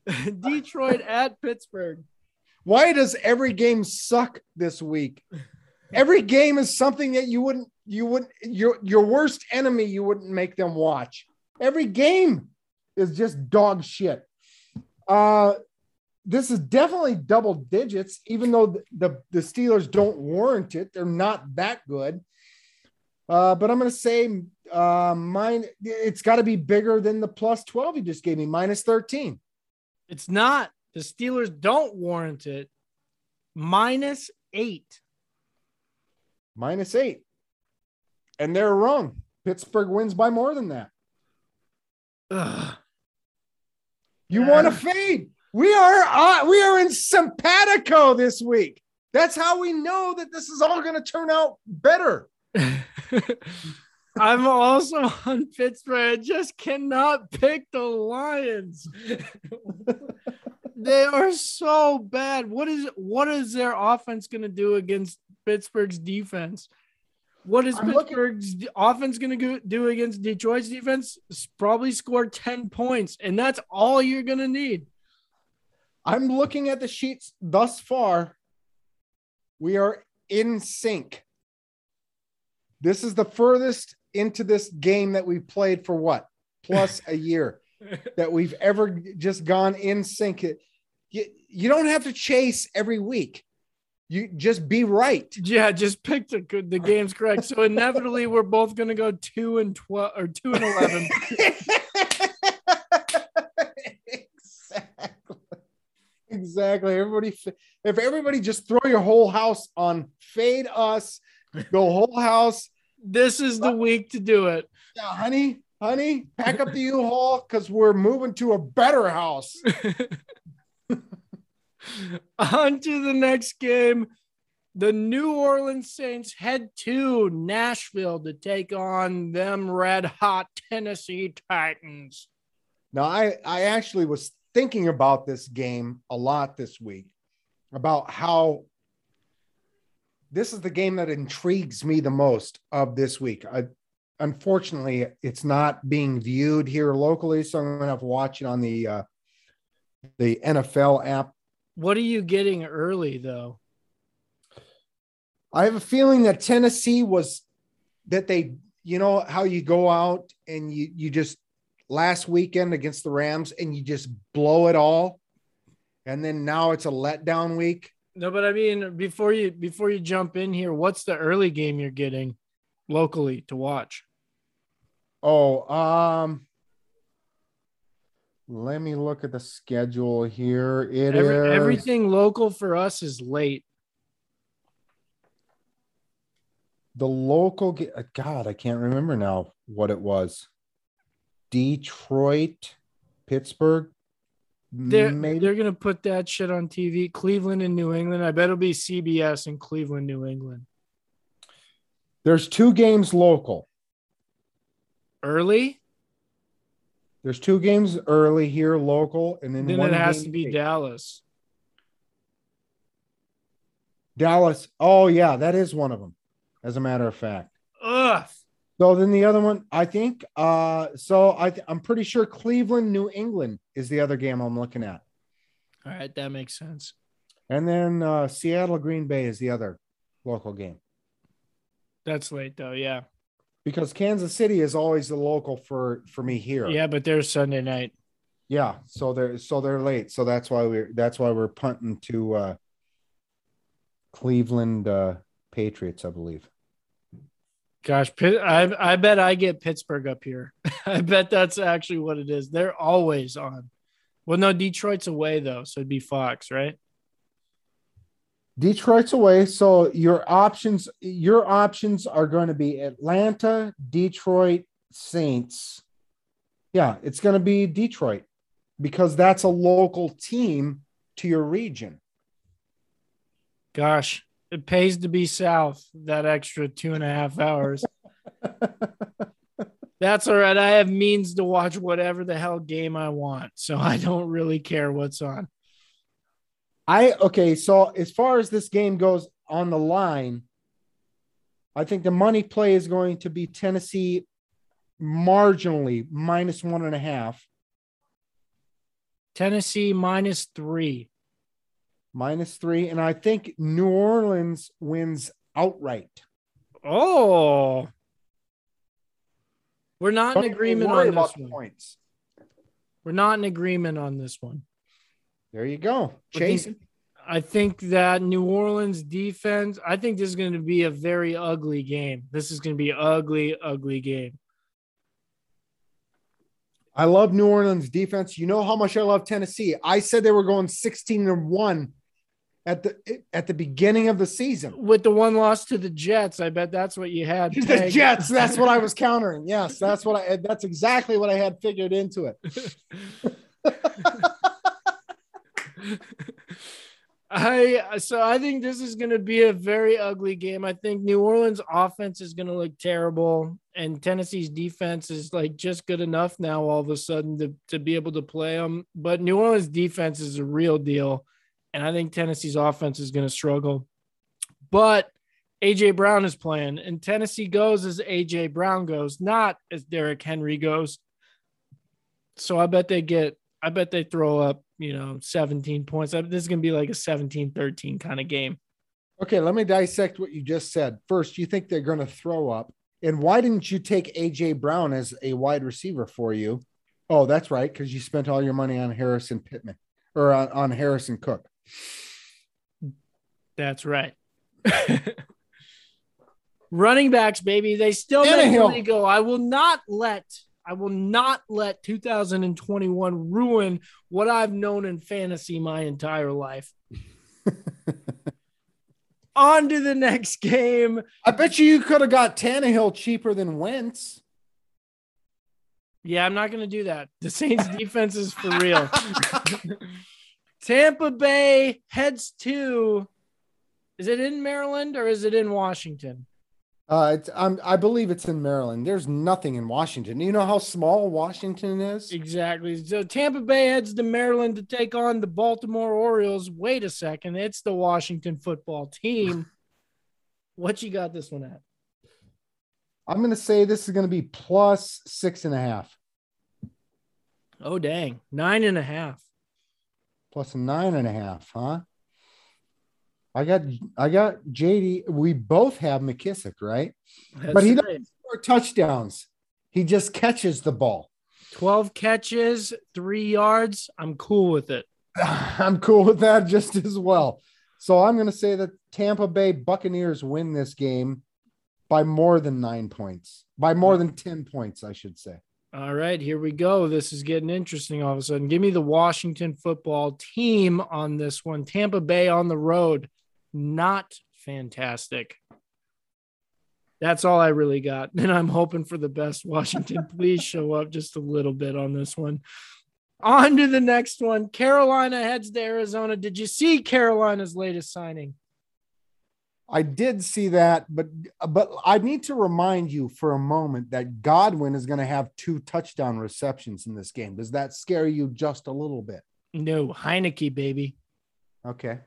[SPEAKER 4] *laughs* Detroit at Pittsburgh.
[SPEAKER 3] Why does every game suck this week? Every game is something that you wouldn't, you wouldn't, your your worst enemy, you wouldn't make them watch. Every game is just dog shit. Uh, this is definitely double digits, even though the, the, the Steelers don't warrant it. They're not that good. Uh, but I'm going to say uh, mine. It's got to be bigger than the plus twelve you just gave me, minus thirteen.
[SPEAKER 4] It's not. The Steelers don't warrant it. Minus eight.
[SPEAKER 3] Minus eight, and they're wrong. Pittsburgh wins by more than that.
[SPEAKER 4] Ugh.
[SPEAKER 3] You want to fade? We are uh, we are in simpatico this week. That's how we know that this is all going to turn out better. *laughs*
[SPEAKER 4] I'm also on Pittsburgh. I just cannot pick the Lions. *laughs* they are so bad. What is what is their offense going to do against Pittsburgh's defense? What is
[SPEAKER 3] I'm
[SPEAKER 4] Pittsburgh's d- offense going to do against Detroit's defense? Probably score 10 points, and that's all you're going to need.
[SPEAKER 3] I'm looking at the sheets thus far. We are in sync. This is the furthest into this game that we've played for what? Plus a year *laughs* that we've ever just gone in sync. You, you don't have to chase every week. You just be right.
[SPEAKER 4] Yeah, just pick the the games correct. So inevitably, we're both going to go two and twelve or two and eleven. *laughs*
[SPEAKER 3] exactly. Exactly. Everybody, if everybody just throw your whole house on fade us, the whole house.
[SPEAKER 4] This is the week to do it.
[SPEAKER 3] Yeah, honey, honey, pack up the U-Haul because we're moving to a better house. *laughs*
[SPEAKER 4] On to the next game. The New Orleans Saints head to Nashville to take on them red hot Tennessee Titans.
[SPEAKER 3] Now, I, I actually was thinking about this game a lot this week about how this is the game that intrigues me the most of this week. I, unfortunately, it's not being viewed here locally, so I'm going to have to watch it on the uh, the NFL app.
[SPEAKER 4] What are you getting early though?
[SPEAKER 3] I have a feeling that Tennessee was that they, you know, how you go out and you you just last weekend against the Rams and you just blow it all, and then now it's a letdown week.
[SPEAKER 4] No, but I mean, before you before you jump in here, what's the early game you're getting locally to watch?
[SPEAKER 3] Oh, um, let me look at the schedule here. It is
[SPEAKER 4] Every, everything local for us is late.
[SPEAKER 3] the local. uh, God, I can't remember now what it was. Detroit, Pittsburgh.
[SPEAKER 4] They're
[SPEAKER 3] maybe
[SPEAKER 4] they're gonna put that shit on TV. Cleveland and New England. I bet it'll be CBS in Cleveland, New England.
[SPEAKER 3] there's two games local.
[SPEAKER 4] Early,
[SPEAKER 3] There's two games early here local, and then
[SPEAKER 4] then
[SPEAKER 3] one
[SPEAKER 4] it has to be
[SPEAKER 3] late.
[SPEAKER 4] Dallas.
[SPEAKER 3] Dallas. Oh yeah, that is one of them. As a matter of fact.
[SPEAKER 4] Ugh.
[SPEAKER 3] So then the other one, I think. Uh, so I th- I'm pretty sure Cleveland, New England is the other game I'm looking at,
[SPEAKER 4] All right, that makes sense.
[SPEAKER 3] and then uh, Seattle, Green Bay is the other local game
[SPEAKER 4] That's late though. Yeah.
[SPEAKER 3] Because Kansas City is always the local for for me here.
[SPEAKER 4] Yeah, but there's Sunday night.
[SPEAKER 3] yeah. So they're so they're late. So that's why we're that's why we're punting to uh, Cleveland uh, Patriots, I believe.
[SPEAKER 4] Gosh, I I bet I get Pittsburgh up here. *laughs* I bet that's actually what it is. They're always on. Well, no, Detroit's away though, so it'd be Fox, right?
[SPEAKER 3] Detroit's away, so your options your options are going to be Atlanta, Detroit, Saints. Yeah, it's going to be Detroit because that's a local team to your region.
[SPEAKER 4] Gosh, it pays to be south that extra two and a half hours. *laughs* That's all right. I have means to watch whatever the hell game I want, so I don't really care what's on.
[SPEAKER 3] I okay, so as far as this game goes on the line, I think the money play is going to be Tennessee marginally minus one and a half,
[SPEAKER 4] Tennessee minus three.
[SPEAKER 3] minus three, and I think New Orleans wins outright.
[SPEAKER 4] Oh, we're not in
[SPEAKER 3] Don't
[SPEAKER 4] agreement on this one.
[SPEAKER 3] points.
[SPEAKER 4] We're not in agreement on this one.
[SPEAKER 3] There you go. Chase.
[SPEAKER 4] I think that New Orleans defense, I think this is going to be a very ugly game. This is going to be an ugly, ugly game.
[SPEAKER 3] I love New Orleans defense. You know how much I love Tennessee. I said they were going 16 and 1 at the at the beginning of the season.
[SPEAKER 4] With the one loss to the Jets, I bet that's what you had. *laughs*
[SPEAKER 3] The. Jets, that's what I was *laughs* countering. Yes, that's what I that's exactly what I had figured into it. *laughs*
[SPEAKER 4] I so I think this is going to be a very ugly game. I think New Orleans offense is going to look terrible, and Tennessee's defense is like just good enough now all of a sudden to, to be able to play them. But New Orleans defense is a real deal, and I think Tennessee's offense is going to struggle. But AJ Brown is playing, and Tennessee goes as AJ Brown goes, not as Derrick Henry goes. So I bet they get. I bet they throw up you know, 17 points. This is going to be like a 17 13 kind of game.
[SPEAKER 3] Okay, let me dissect what you just said. First, you think they're going to throw up. And why didn't you take AJ Brown as a wide receiver for you? Oh, that's right, because you spent all your money on Harrison Pittman or on, on Harrison Cook.
[SPEAKER 4] That's right. *laughs* Running backs, baby. They still mentally go. I will not let I will not let 2021 ruin what I've known in fantasy my entire life. *laughs* On to the next game.
[SPEAKER 3] I bet you you could have got Tannehill cheaper than Wentz.
[SPEAKER 4] Yeah, I'm not going to do that. The Saints *laughs* defense is for real. *laughs* Tampa Bay heads to. Is it in Maryland or is it in Washington?
[SPEAKER 3] Uh, it's, I'm, I believe it's in Maryland. There's nothing in Washington. You know how small Washington is?
[SPEAKER 4] Exactly. So Tampa Bay heads to Maryland to take on the Baltimore Orioles. Wait a second. It's the Washington football team. *laughs* what you got this one at?
[SPEAKER 3] I'm going to say this is going to be plus six and a half.
[SPEAKER 4] Oh, dang. Nine and a half.
[SPEAKER 3] Plus nine and a half, huh? I got I got JD. We both have McKissic, right? That's but he right. doesn't score touchdowns. He just catches the ball.
[SPEAKER 4] 12 catches, three yards. I'm cool with it. *laughs*
[SPEAKER 3] I'm cool with that just as well. So I'm going to say that Tampa Bay Buccaneers win this game by more than nine points, by more than 10 points, I should say.
[SPEAKER 4] All right, here we go. This is getting interesting all of a sudden. Give me the Washington football team on this one. Tampa Bay on the road not fantastic. That's all I really got. *laughs* And I'm hoping for the best. Washington, *laughs* please show up just a little bit on this one. On to the next one. Carolina heads to Arizona. Did you see Carolina's latest signing?
[SPEAKER 3] I did see that, but but I need to remind you for a moment that Godwin is going to have two touchdown receptions in this game. Does that scare you just a little bit?
[SPEAKER 4] No, Heinicke, baby.
[SPEAKER 3] Okay.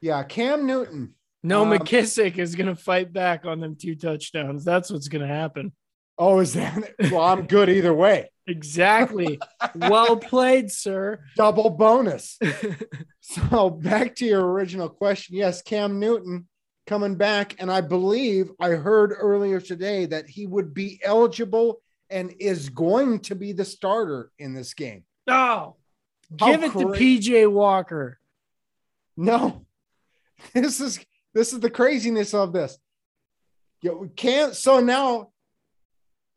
[SPEAKER 3] Yeah, Cam Newton.
[SPEAKER 4] No, um, McKissic is going to fight back on them two touchdowns. That's what's going to happen.
[SPEAKER 3] Oh, is that? Well, I'm good either way. *laughs*
[SPEAKER 4] exactly. well played, sir.
[SPEAKER 3] Double bonus. *laughs* so back to your original question. Yes, Cam Newton coming back. And I believe I heard earlier today that he would be eligible and is going to be the starter in this game.
[SPEAKER 4] Oh, give it cra- to PJ Walker.
[SPEAKER 3] No, *laughs* this is this is the craziness of this. You can't so now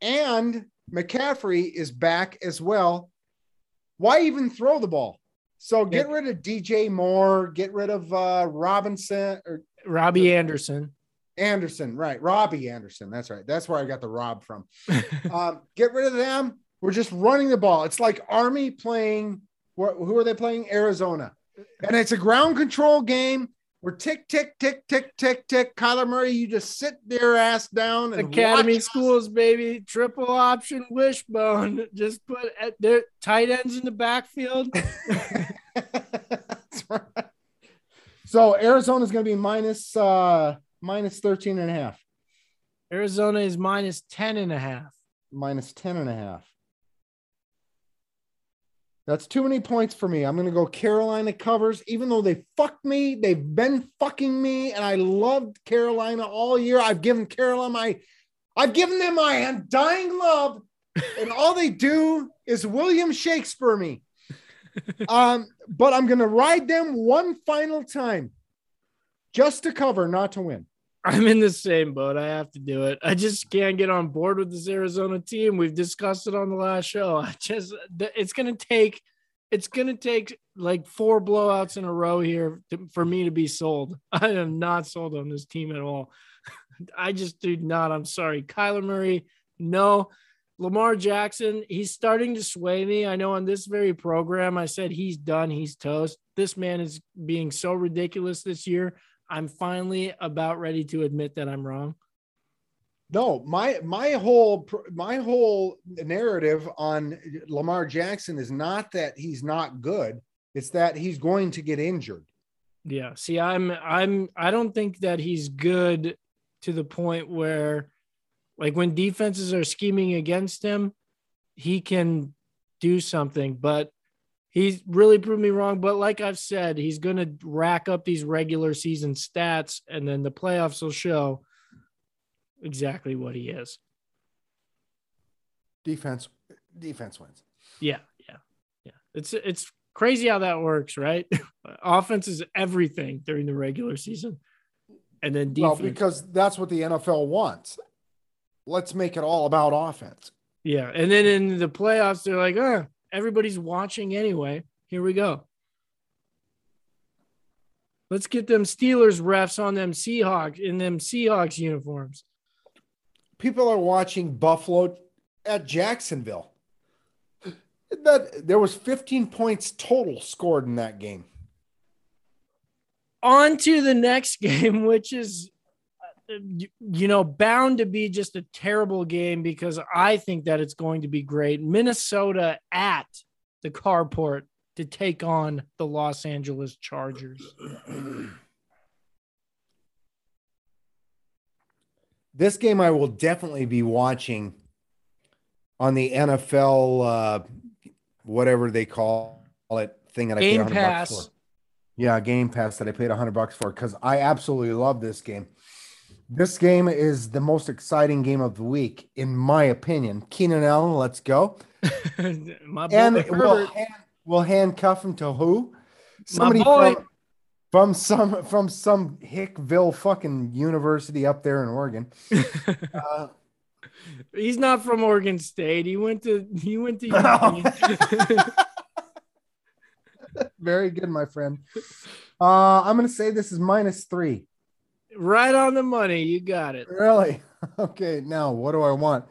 [SPEAKER 3] and McCaffrey is back as well. Why even throw the ball? So get rid of DJ Moore, get rid of uh Robinson or
[SPEAKER 4] Robbie Anderson.
[SPEAKER 3] Anderson, right. Robbie Anderson. That's right. That's where I got the Rob from. *laughs* um, get rid of them. We're just running the ball. It's like Army playing. Who are they playing? Arizona. And it's a ground control game. We're tick, tick, tick, tick, tick, tick. Kyler Murray, you just sit their ass down.
[SPEAKER 4] And Academy schools, baby. Triple option wishbone. *laughs* Just put at their tight ends in the backfield. *laughs*
[SPEAKER 3] That's right. So Arizona's going to be minus, uh, minus 13 and a half.
[SPEAKER 4] Arizona is minus 10 and a half.
[SPEAKER 3] Minus 10 and a half. That's too many points for me. I'm going to go Carolina covers, even though they fucked me. They've been fucking me, and I loved Carolina all year. I've given Carolina my, I've given them my undying love, and *laughs* all they do is William Shakespeare me. um, but I'm going to ride them one final time, just to cover, not to win.
[SPEAKER 4] I'm in the same boat. I have to do it. I just can't get on board with this Arizona team. We've discussed it on the last show. *laughs* I just it's gonna take it's gonna take like four blowouts in a row here to, for me to be sold. *laughs* I am not sold on this team at all. *laughs* I just do not. I'm sorry, Kyler Murray. No, Lamar Jackson. He's starting to sway me. I know on this very program, I said he's done. He's toast. This man is being so ridiculous this year. I'm finally about ready to admit that I'm wrong.
[SPEAKER 3] No, my my whole my whole narrative on Lamar Jackson is not that he's not good. It's that he's going to get injured.
[SPEAKER 4] Yeah. See, I'm I'm I don't think that he's good to the point where like when defenses are scheming against him, he can do something, but he's really proved me wrong. But like I've said, he's going to rack up these regular season stats and then the playoffs will show exactly what he is.
[SPEAKER 3] Defense, defense wins.
[SPEAKER 4] Yeah, yeah, yeah. It's it's crazy how that works, right? *laughs* Offense is everything during the regular season, and then defense.
[SPEAKER 3] Well, because that's what the NFL wants. Let's make it all about offense.
[SPEAKER 4] Yeah, and then in the playoffs, they're like, "Oh, everybody's watching anyway. Here we go." Let's get them Steelers refs on them Seahawks in them Seahawks uniforms
[SPEAKER 3] people are watching Buffalo at Jacksonville. That there was 15 points total scored in that game.
[SPEAKER 4] On to the next *laughs* game, which is you know bound to be just a terrible game because I think that it's going to be great. Minnesota at the carport to take on the Los Angeles Chargers. *clears throat*
[SPEAKER 3] this game I will definitely be watching on the NFL, uh, whatever they call it, thing that
[SPEAKER 4] game
[SPEAKER 3] I paid
[SPEAKER 4] pass.
[SPEAKER 3] bucks for. Yeah, Game Pass that I paid hundred bucks for because I absolutely love this game. This game is the most exciting game of the week, in my opinion. Keenan Allen, let's go. *laughs* And we'll, hand, we'll handcuff him to who?
[SPEAKER 4] My boy.
[SPEAKER 3] from, from some from some Hickville fucking university up there in Oregon. *laughs* Uh,
[SPEAKER 4] He's not from Oregon State. He went to he went to *laughs*
[SPEAKER 3] very good, my friend. Uh, I'm gonna say this is minus three.
[SPEAKER 4] Right on the money. You got it.
[SPEAKER 3] Really? *laughs* Okay. Now, what do I want?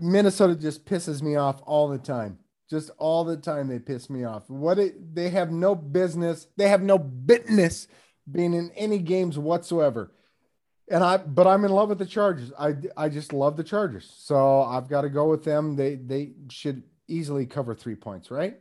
[SPEAKER 3] Minnesota just pisses me off all the time. Just all the time, they piss me off. What it, they have no business, they have no business being in any games whatsoever. And I, but I'm in love with the Chargers. I, I just love the Chargers. So I've got to go with them. They, they should easily cover three points, right?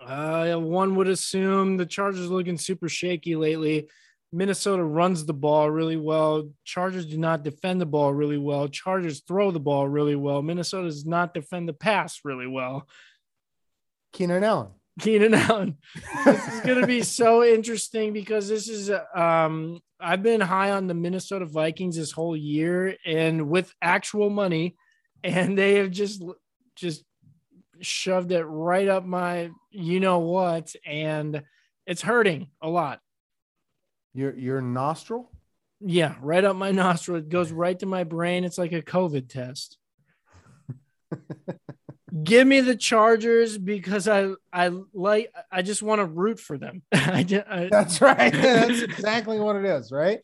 [SPEAKER 4] Uh, one would assume the Chargers looking super shaky lately. Minnesota runs the ball really well. Chargers do not defend the ball really well. Chargers throw the ball really well. Minnesota does not defend the pass really well.
[SPEAKER 3] Keenan Allen.
[SPEAKER 4] Keenan Allen. *laughs* this is going to be so interesting because this is um I've been high on the Minnesota Vikings this whole year and with actual money and they have just just shoved it right up my you know what and it's hurting a lot.
[SPEAKER 3] Your your nostril.
[SPEAKER 4] Yeah, right up my nostril. It goes right to my brain. It's like a COVID test. Give me the Chargers because I I like I just want to root for them. *laughs* I, I
[SPEAKER 3] That's right. *laughs* That's exactly what it is, right?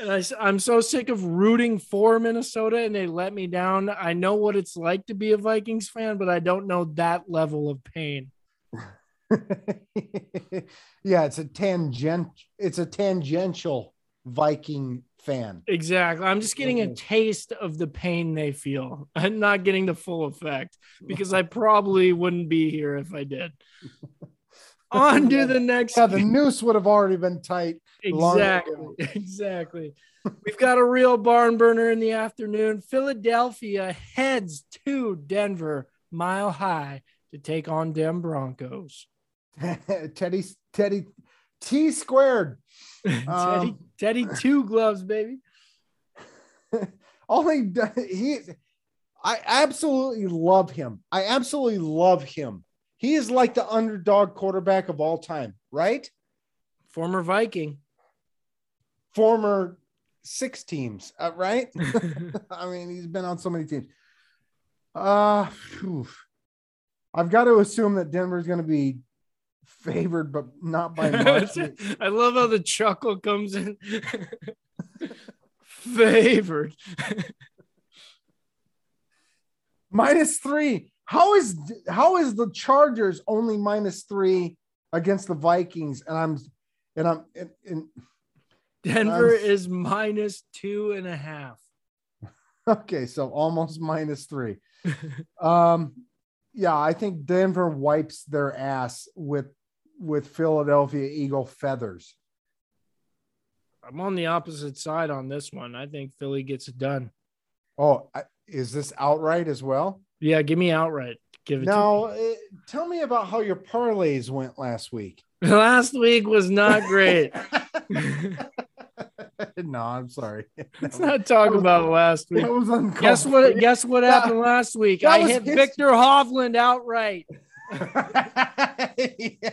[SPEAKER 4] and I, I, am so sick of rooting for Minnesota and they let me down. I know what it's like to be a Vikings fan, but I don't know that level of pain. *laughs* *laughs*
[SPEAKER 3] yeah, it's a tangent. It's a tangential Viking fan.
[SPEAKER 4] Exactly. I'm just getting a taste of the pain they feel. *laughs* I'm not getting the full effect because I *laughs* probably wouldn't be here if I did. On to the next.
[SPEAKER 3] Yeah, the noose would have already been tight.
[SPEAKER 4] Exactly. Exactly. We've got a real barn burner in the afternoon. Philadelphia heads to Denver, mile high, to take on them Broncos. *laughs*
[SPEAKER 3] Teddy, Teddy, T squared. *laughs*
[SPEAKER 4] Teddy,
[SPEAKER 3] Um,
[SPEAKER 4] Teddy, two gloves, baby. *laughs*
[SPEAKER 3] Only he I absolutely love him. I absolutely love him. He is like the underdog quarterback of all time, right?
[SPEAKER 4] Former Viking.
[SPEAKER 3] Former six teams, uh, right? I mean, he's been on so many teams. Uh. I've got to assume that Denver's going to be favored, but not by *laughs* much.
[SPEAKER 4] I love how the chuckle comes in. *laughs* Favored. *laughs*
[SPEAKER 3] minus three. How is how is the Chargers only minus three against the Vikings? And I'm and I'm and, and
[SPEAKER 4] Denver
[SPEAKER 3] I'm-
[SPEAKER 4] is minus two and a half.
[SPEAKER 3] okay, so almost minus three. Um, yeah, I think Denver wipes their ass with with Philadelphia Eagle feathers.
[SPEAKER 4] I'm on the opposite side on this one. I think Philly gets it done.
[SPEAKER 3] Oh, is this outright as well?
[SPEAKER 4] Yeah, give me outright. Give it
[SPEAKER 3] Now, uh, tell me about how your parlays went last week. *laughs*
[SPEAKER 4] Last week was not great. *laughs* *laughs*
[SPEAKER 3] no, I'm sorry. *laughs*
[SPEAKER 4] Let's not talk about last week.
[SPEAKER 3] That was uncalled
[SPEAKER 4] Guess what? Guess what happened last week? I hit Viktor Hovland outright. *laughs*
[SPEAKER 3] Yeah.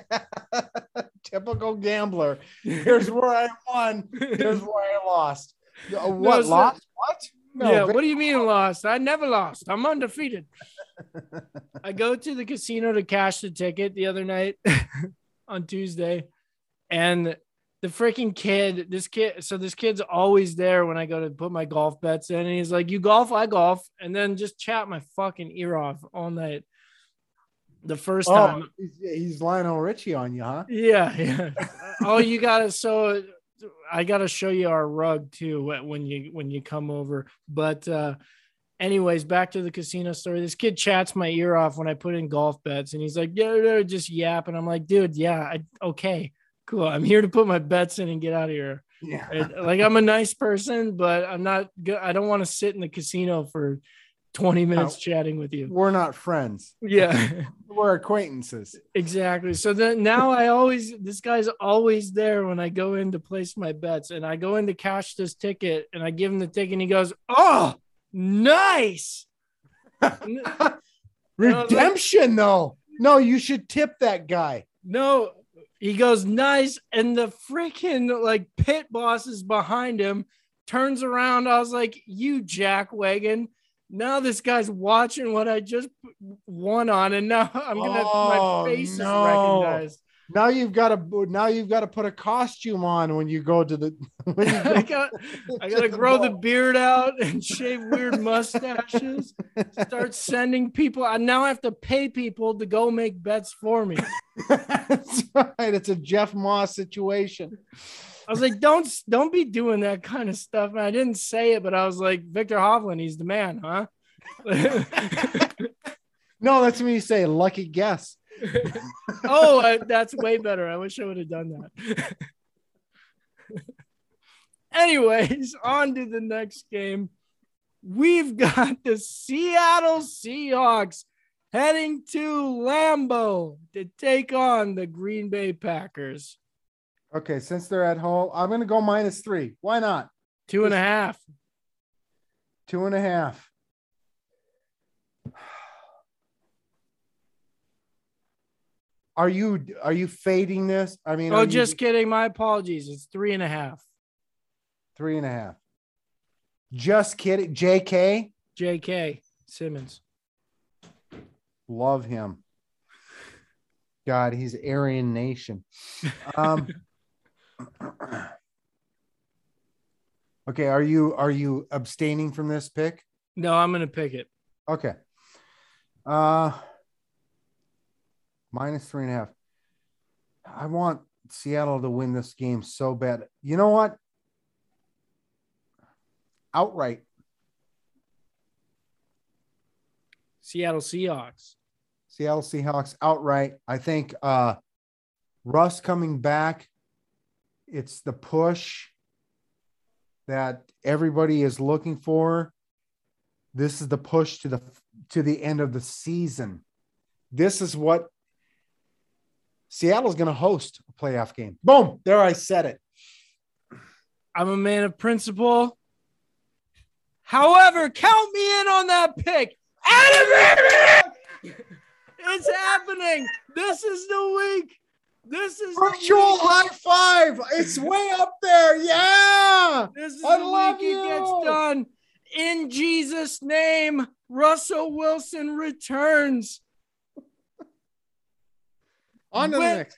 [SPEAKER 3] Typical gambler. Here's where I won. Here's where I lost. Uh, What
[SPEAKER 4] so-
[SPEAKER 3] lost? What? No.
[SPEAKER 4] yeah,
[SPEAKER 3] Vic-
[SPEAKER 4] what do you mean lost? I never lost. I'm undefeated. I go to the casino to cash the ticket the other night on Tuesday, and the freaking kid, this kid, so this kid's always there when I go to put my golf bets in, and he's like, "You golf, I golf," and then just chat my fucking ear off all night. The first
[SPEAKER 3] oh,
[SPEAKER 4] time,
[SPEAKER 3] he's, Lionel Richie on you, huh?
[SPEAKER 4] yeah, yeah. *laughs* oh, you gotta so I gotta show you our rug too when you when you come over. But uh anyways, back to the casino story. This kid chats my ear off when I put in golf bets, and he's like, yeah, yeah, just yap. And I'm like, dude, yeah, I, okay, cool. I'm here to put my bets in and get out of here.
[SPEAKER 3] Yeah.
[SPEAKER 4] And, like I'm a nice person, but I'm not good. I don't want to sit in the casino for 20 minutes chatting with you.
[SPEAKER 3] We're not friends.
[SPEAKER 4] Yeah. *laughs*
[SPEAKER 3] We're acquaintances.
[SPEAKER 4] Exactly. So then now I always this guy's always there when I go in to place my bets and I go in to cash this ticket and I give him the ticket and he goes, "Oh, nice." *laughs*
[SPEAKER 3] Redemption, though. No, you should tip that guy.
[SPEAKER 4] no, he goes, "Nice." And the freaking like pit boss is behind him, turns around. I was like, "You jackwagon." Now this guy's watching what I just won on, and now *laughs* I'm gonna
[SPEAKER 3] Oh,
[SPEAKER 4] my face
[SPEAKER 3] no.
[SPEAKER 4] is recognized.
[SPEAKER 3] Now you've got to now you've got to put a costume on when you go to the. *laughs* When you
[SPEAKER 4] I
[SPEAKER 3] go,
[SPEAKER 4] got *laughs* I gotta grow the beard out *laughs* and shave weird mustaches. Start sending people. I now I have to pay people to go make bets for me.
[SPEAKER 3] That's right. It's a Jeff Moss situation.
[SPEAKER 4] I was like, don't don't be doing that kind of stuff. And I didn't say it, but I was like, Viktor Hovland, he's the man, huh?
[SPEAKER 3] No, that's when you say lucky guess.
[SPEAKER 4] Oh, I, that's way better. I wish I would have done that. *laughs* Anyways, on to the next game. We've got the Seattle Seahawks heading to Lambeau to take on the Green Bay Packers.
[SPEAKER 3] Okay, since they're at home, I'm going to go minus three. Why not?
[SPEAKER 4] Two and a half.
[SPEAKER 3] Two and a half. Are you are you fading this? I mean,
[SPEAKER 4] Oh,
[SPEAKER 3] you
[SPEAKER 4] just kidding. My apologies. It's three and a half.
[SPEAKER 3] three and a half. Just kidding. JK,
[SPEAKER 4] JK Simmons.
[SPEAKER 3] love him. God, he's Aryan Nation. Um, *laughs* okay, are you are you abstaining from this pick?
[SPEAKER 4] No, I'm going to pick it.
[SPEAKER 3] Okay. Uh minus three and a half. I want Seattle to win this game so bad. You know what? Outright.
[SPEAKER 4] Seattle Seahawks.
[SPEAKER 3] Seattle Seahawks outright. I think uh Russ coming back. It's the push that everybody is looking for. This is the push to the to the end of the season. This is what Seattle's going to host a playoff game. Boom, there I said it.
[SPEAKER 4] I'm a man of principle. However, count me in on that pick. Animated! It's happening. This is the week. This is
[SPEAKER 3] Virtual high five. It's way up there. Yeah.
[SPEAKER 4] This is
[SPEAKER 3] I
[SPEAKER 4] the
[SPEAKER 3] love
[SPEAKER 4] week it gets done. In Jesus' name, Russell Wilson returns.
[SPEAKER 3] On to the
[SPEAKER 4] With-
[SPEAKER 3] next.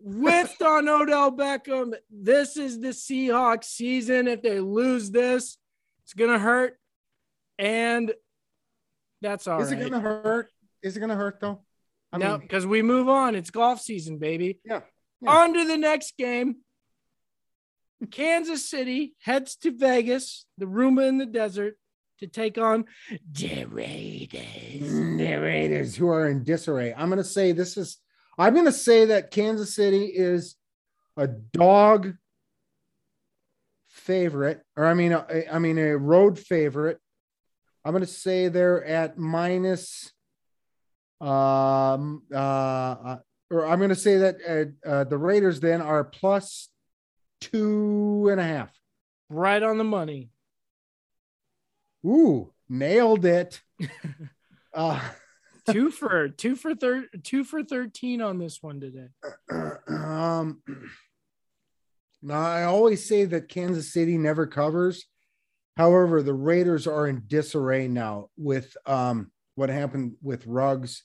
[SPEAKER 4] whiffed *laughs* on Odell Beckham. This is the Seahawks season. If they lose this, it's gonna hurt. And that's all
[SPEAKER 3] Is
[SPEAKER 4] right.
[SPEAKER 3] it gonna hurt? Is it gonna hurt though? I
[SPEAKER 4] no, because we move on. It's golf season, baby.
[SPEAKER 3] Yeah, yeah.
[SPEAKER 4] On to the next game. Kansas City heads to Vegas, the Roomba in the desert, to take on the Raiders.
[SPEAKER 3] Mm, the Raiders who are in disarray. I'm gonna say this is. I'm gonna say that Kansas City is a dog favorite, or I mean, a, I mean a road favorite. I'm gonna say they're at minus. Um. Uh. uh, Or I'm gonna say that uh, uh, the Raiders then are plus two and a half.
[SPEAKER 4] Right on the money.
[SPEAKER 3] Ooh, nailed it. *laughs* uh,
[SPEAKER 4] two for two for thir- two for 13 on this one today.
[SPEAKER 3] um, now I always say that Kansas City never covers. However, the Raiders are in disarray now with um, what happened with Ruggs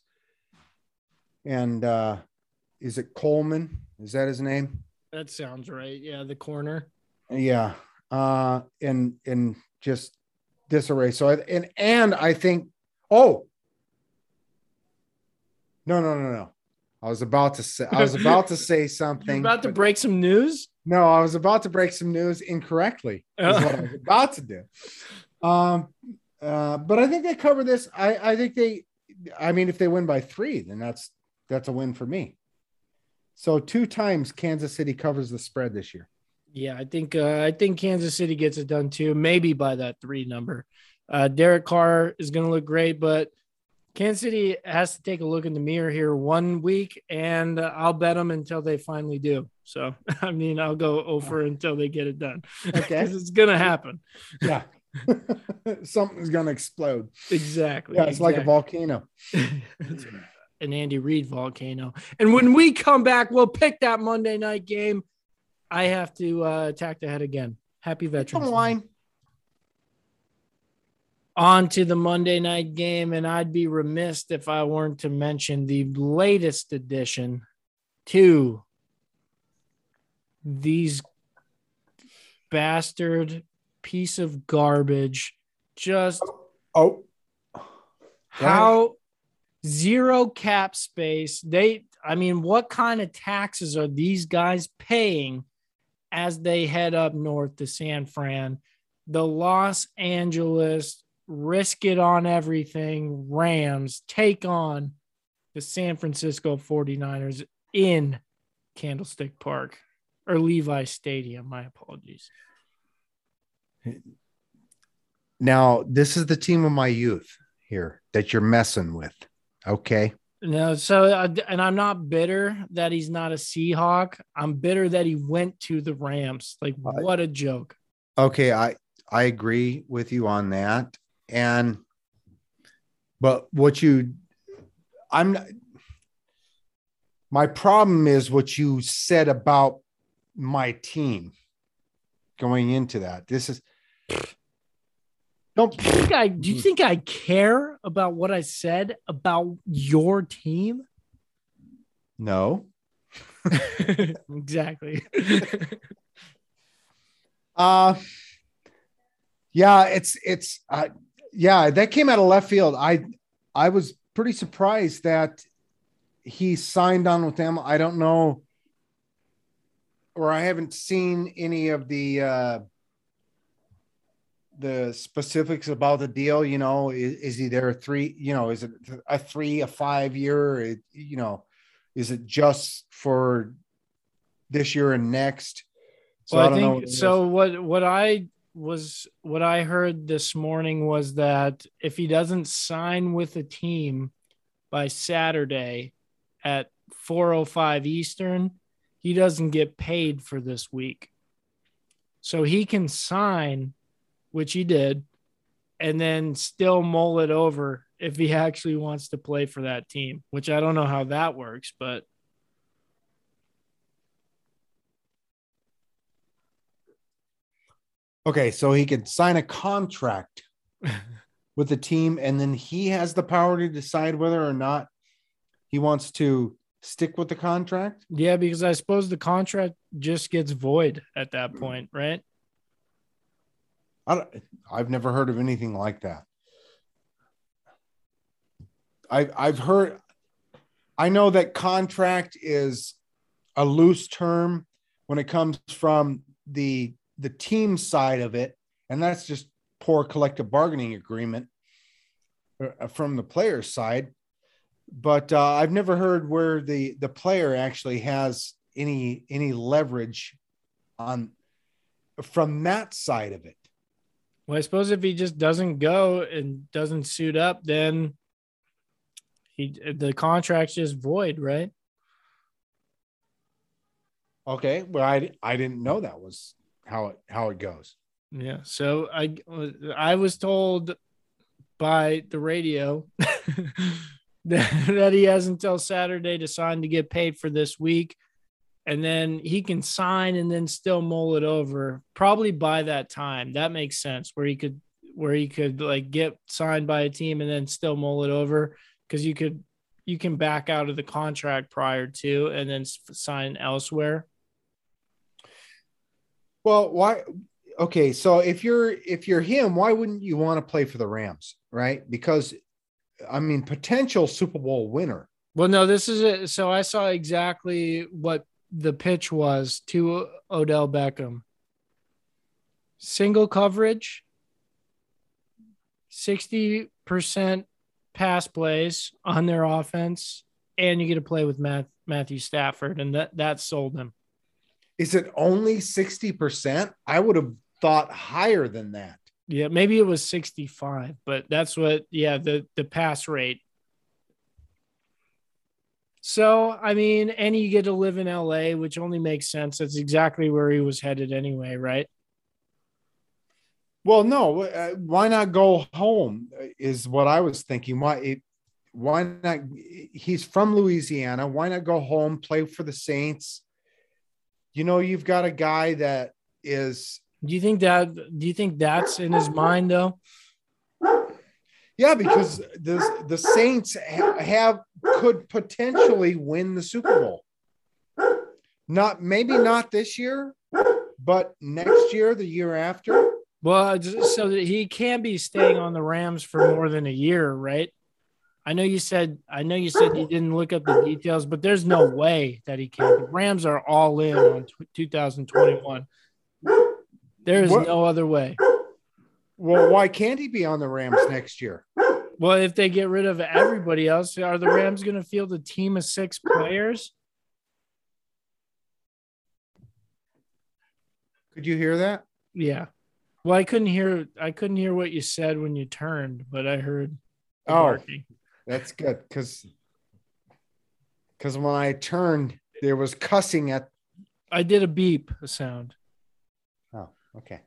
[SPEAKER 3] and uh, is it Coleman? Is that his name?
[SPEAKER 4] That sounds right. Yeah, the corner.
[SPEAKER 3] Yeah. Uh, and and just disarray. So I, and and I think oh no no no no. I was about to say I was about to say *laughs*
[SPEAKER 4] You're
[SPEAKER 3] something.
[SPEAKER 4] about to break some news.
[SPEAKER 3] No, I was about to break some news incorrectly. Is what I was *laughs* about to do. Um, uh, but I think they cover this. I, I think they. I mean, if they win by three, then that's that's a win for me. So two times Kansas City covers the spread this year.
[SPEAKER 4] Yeah, I think uh, I think Kansas City gets it done too. Maybe by that three number. Uh, Derek Carr is going to look great, but Kansas City has to take a look in the mirror here one week, and uh, I'll bet them until they finally do. So, *laughs* I mean, I'll go over until they get it done.
[SPEAKER 3] Okay. *laughs*
[SPEAKER 4] it's going to happen.
[SPEAKER 3] Yeah. *laughs* Something's gonna explode.
[SPEAKER 4] Exactly.
[SPEAKER 3] Yeah, it's like a
[SPEAKER 4] exactly.
[SPEAKER 3] volcano.
[SPEAKER 4] an Andy Reid volcano. And when we come back, we'll pick that Monday night game. I have to uh, attack the head again. Happy Veterans.
[SPEAKER 3] Come
[SPEAKER 4] Day.
[SPEAKER 3] on.
[SPEAKER 4] On to the Monday night game, and I'd be remiss if I weren't to mention the latest addition to these bastard piece of garbage. Just
[SPEAKER 3] Oh, oh.
[SPEAKER 4] how zero cap space. They i mean what kind of taxes are these guys paying as they head up north to san fran? The los angeles risk it on everything rams take on the san francisco 49ers in candlestick park or levi stadium my apologies
[SPEAKER 3] now this is the team of my youth here that you're messing with. Okay.
[SPEAKER 4] No, so uh, and I'm not bitter that he's not a Seahawk. I'm bitter that he went to the Rams. Like, what a joke!
[SPEAKER 3] Okay, I I agree with you on that. And but what you I'm not my problem is what you said about my team going into that. This is don't
[SPEAKER 4] Do you think I do you think I care about what I said about your team?
[SPEAKER 3] no. *laughs*
[SPEAKER 4] exactly. *laughs*
[SPEAKER 3] Uh yeah, it's it's uh yeah, that came out of left field. I I was pretty surprised that he signed on with them. I don't know or I haven't seen any of the uh the specifics about the deal, you know, is, is he there three, you know, is it a three, a five year, it, you know, is it just for this year and next? So
[SPEAKER 4] well, I,
[SPEAKER 3] know
[SPEAKER 4] think
[SPEAKER 3] what it is.
[SPEAKER 4] so. What what I was what I heard this morning was that if he doesn't sign with a team by Saturday at 4:05 Eastern, he doesn't get paid for this week. So he can sign, which he did, and then still mull it over if he *laughs* actually wants to play for that team, which I don't know how that works, but
[SPEAKER 3] Okay, so he could sign a contract with the team, and then he has the power to decide whether or not he wants to stick with the contract.
[SPEAKER 4] Yeah, because I suppose the contract just gets void at that hmm. point, right?
[SPEAKER 3] I don't, I've never heard of anything like that. I, I've heard, I know that contract is a loose term when it comes from the the team side of it, and that's just poor collective bargaining agreement uh, from the players' side. But uh, I've never heard where the the player actually has any any leverage on from that side of it.
[SPEAKER 4] Well, I suppose if he just doesn't go and doesn't suit up, then he the contract's just void, right?
[SPEAKER 3] Okay, well, I I didn't know that was how it how it goes.
[SPEAKER 4] Yeah. So I I was told by the radio *laughs* that, he has until Saturday to sign to get paid for this week. And then he can sign and then still mull it over probably by that time. That makes sense where he could where he could like get signed by a team and then still mull it over because you could you can back out of the contract prior to and then sign elsewhere.
[SPEAKER 3] Well, why? Okay, so if you're if you're him, why wouldn't you want to play for the Rams, right? Because I mean, potential Super Bowl winner.
[SPEAKER 4] Well, no, this is it. So I saw exactly what the pitch was to Odell Beckham. Single coverage, 60% pass plays on their offense, and you get to play with Matt, Matthew Stafford, and that that sold him.
[SPEAKER 3] Is it only 60%? I would have thought higher than that.
[SPEAKER 4] Yeah, maybe it was 65, but that's what yeah, the the pass rate. So, I mean, and you get to live in LA, which only makes sense. That's exactly where he was headed anyway, right?
[SPEAKER 3] Well, no, uh, why not go home is what I was thinking. Why it, why not he's from Louisiana, why not go home, play for the Saints? You know, you've got a guy that is
[SPEAKER 4] do you think that? Do you think that's in his mind though?
[SPEAKER 3] Yeah, because the the Saints have could potentially win the Super Bowl. Not maybe not this year, but next year, the year after.
[SPEAKER 4] Well, so that he can be staying on the Rams for more than a year, right? I know you said I know you said you didn't look up the details, but there's no way that he can. The Rams are all in on 2021. There is what? no other way.
[SPEAKER 3] Well, why can't he be on the Rams next year?
[SPEAKER 4] Well, if they get rid of everybody else, are the Rams going to field a team of six players?
[SPEAKER 3] Could you hear that?
[SPEAKER 4] Yeah. Well, I couldn't hear. I couldn't hear what you said when you turned, but I heard.
[SPEAKER 3] Oh, barking. That's good because because when I turned, there was cussing at.
[SPEAKER 4] I did a beep a sound.
[SPEAKER 3] Oh, okay.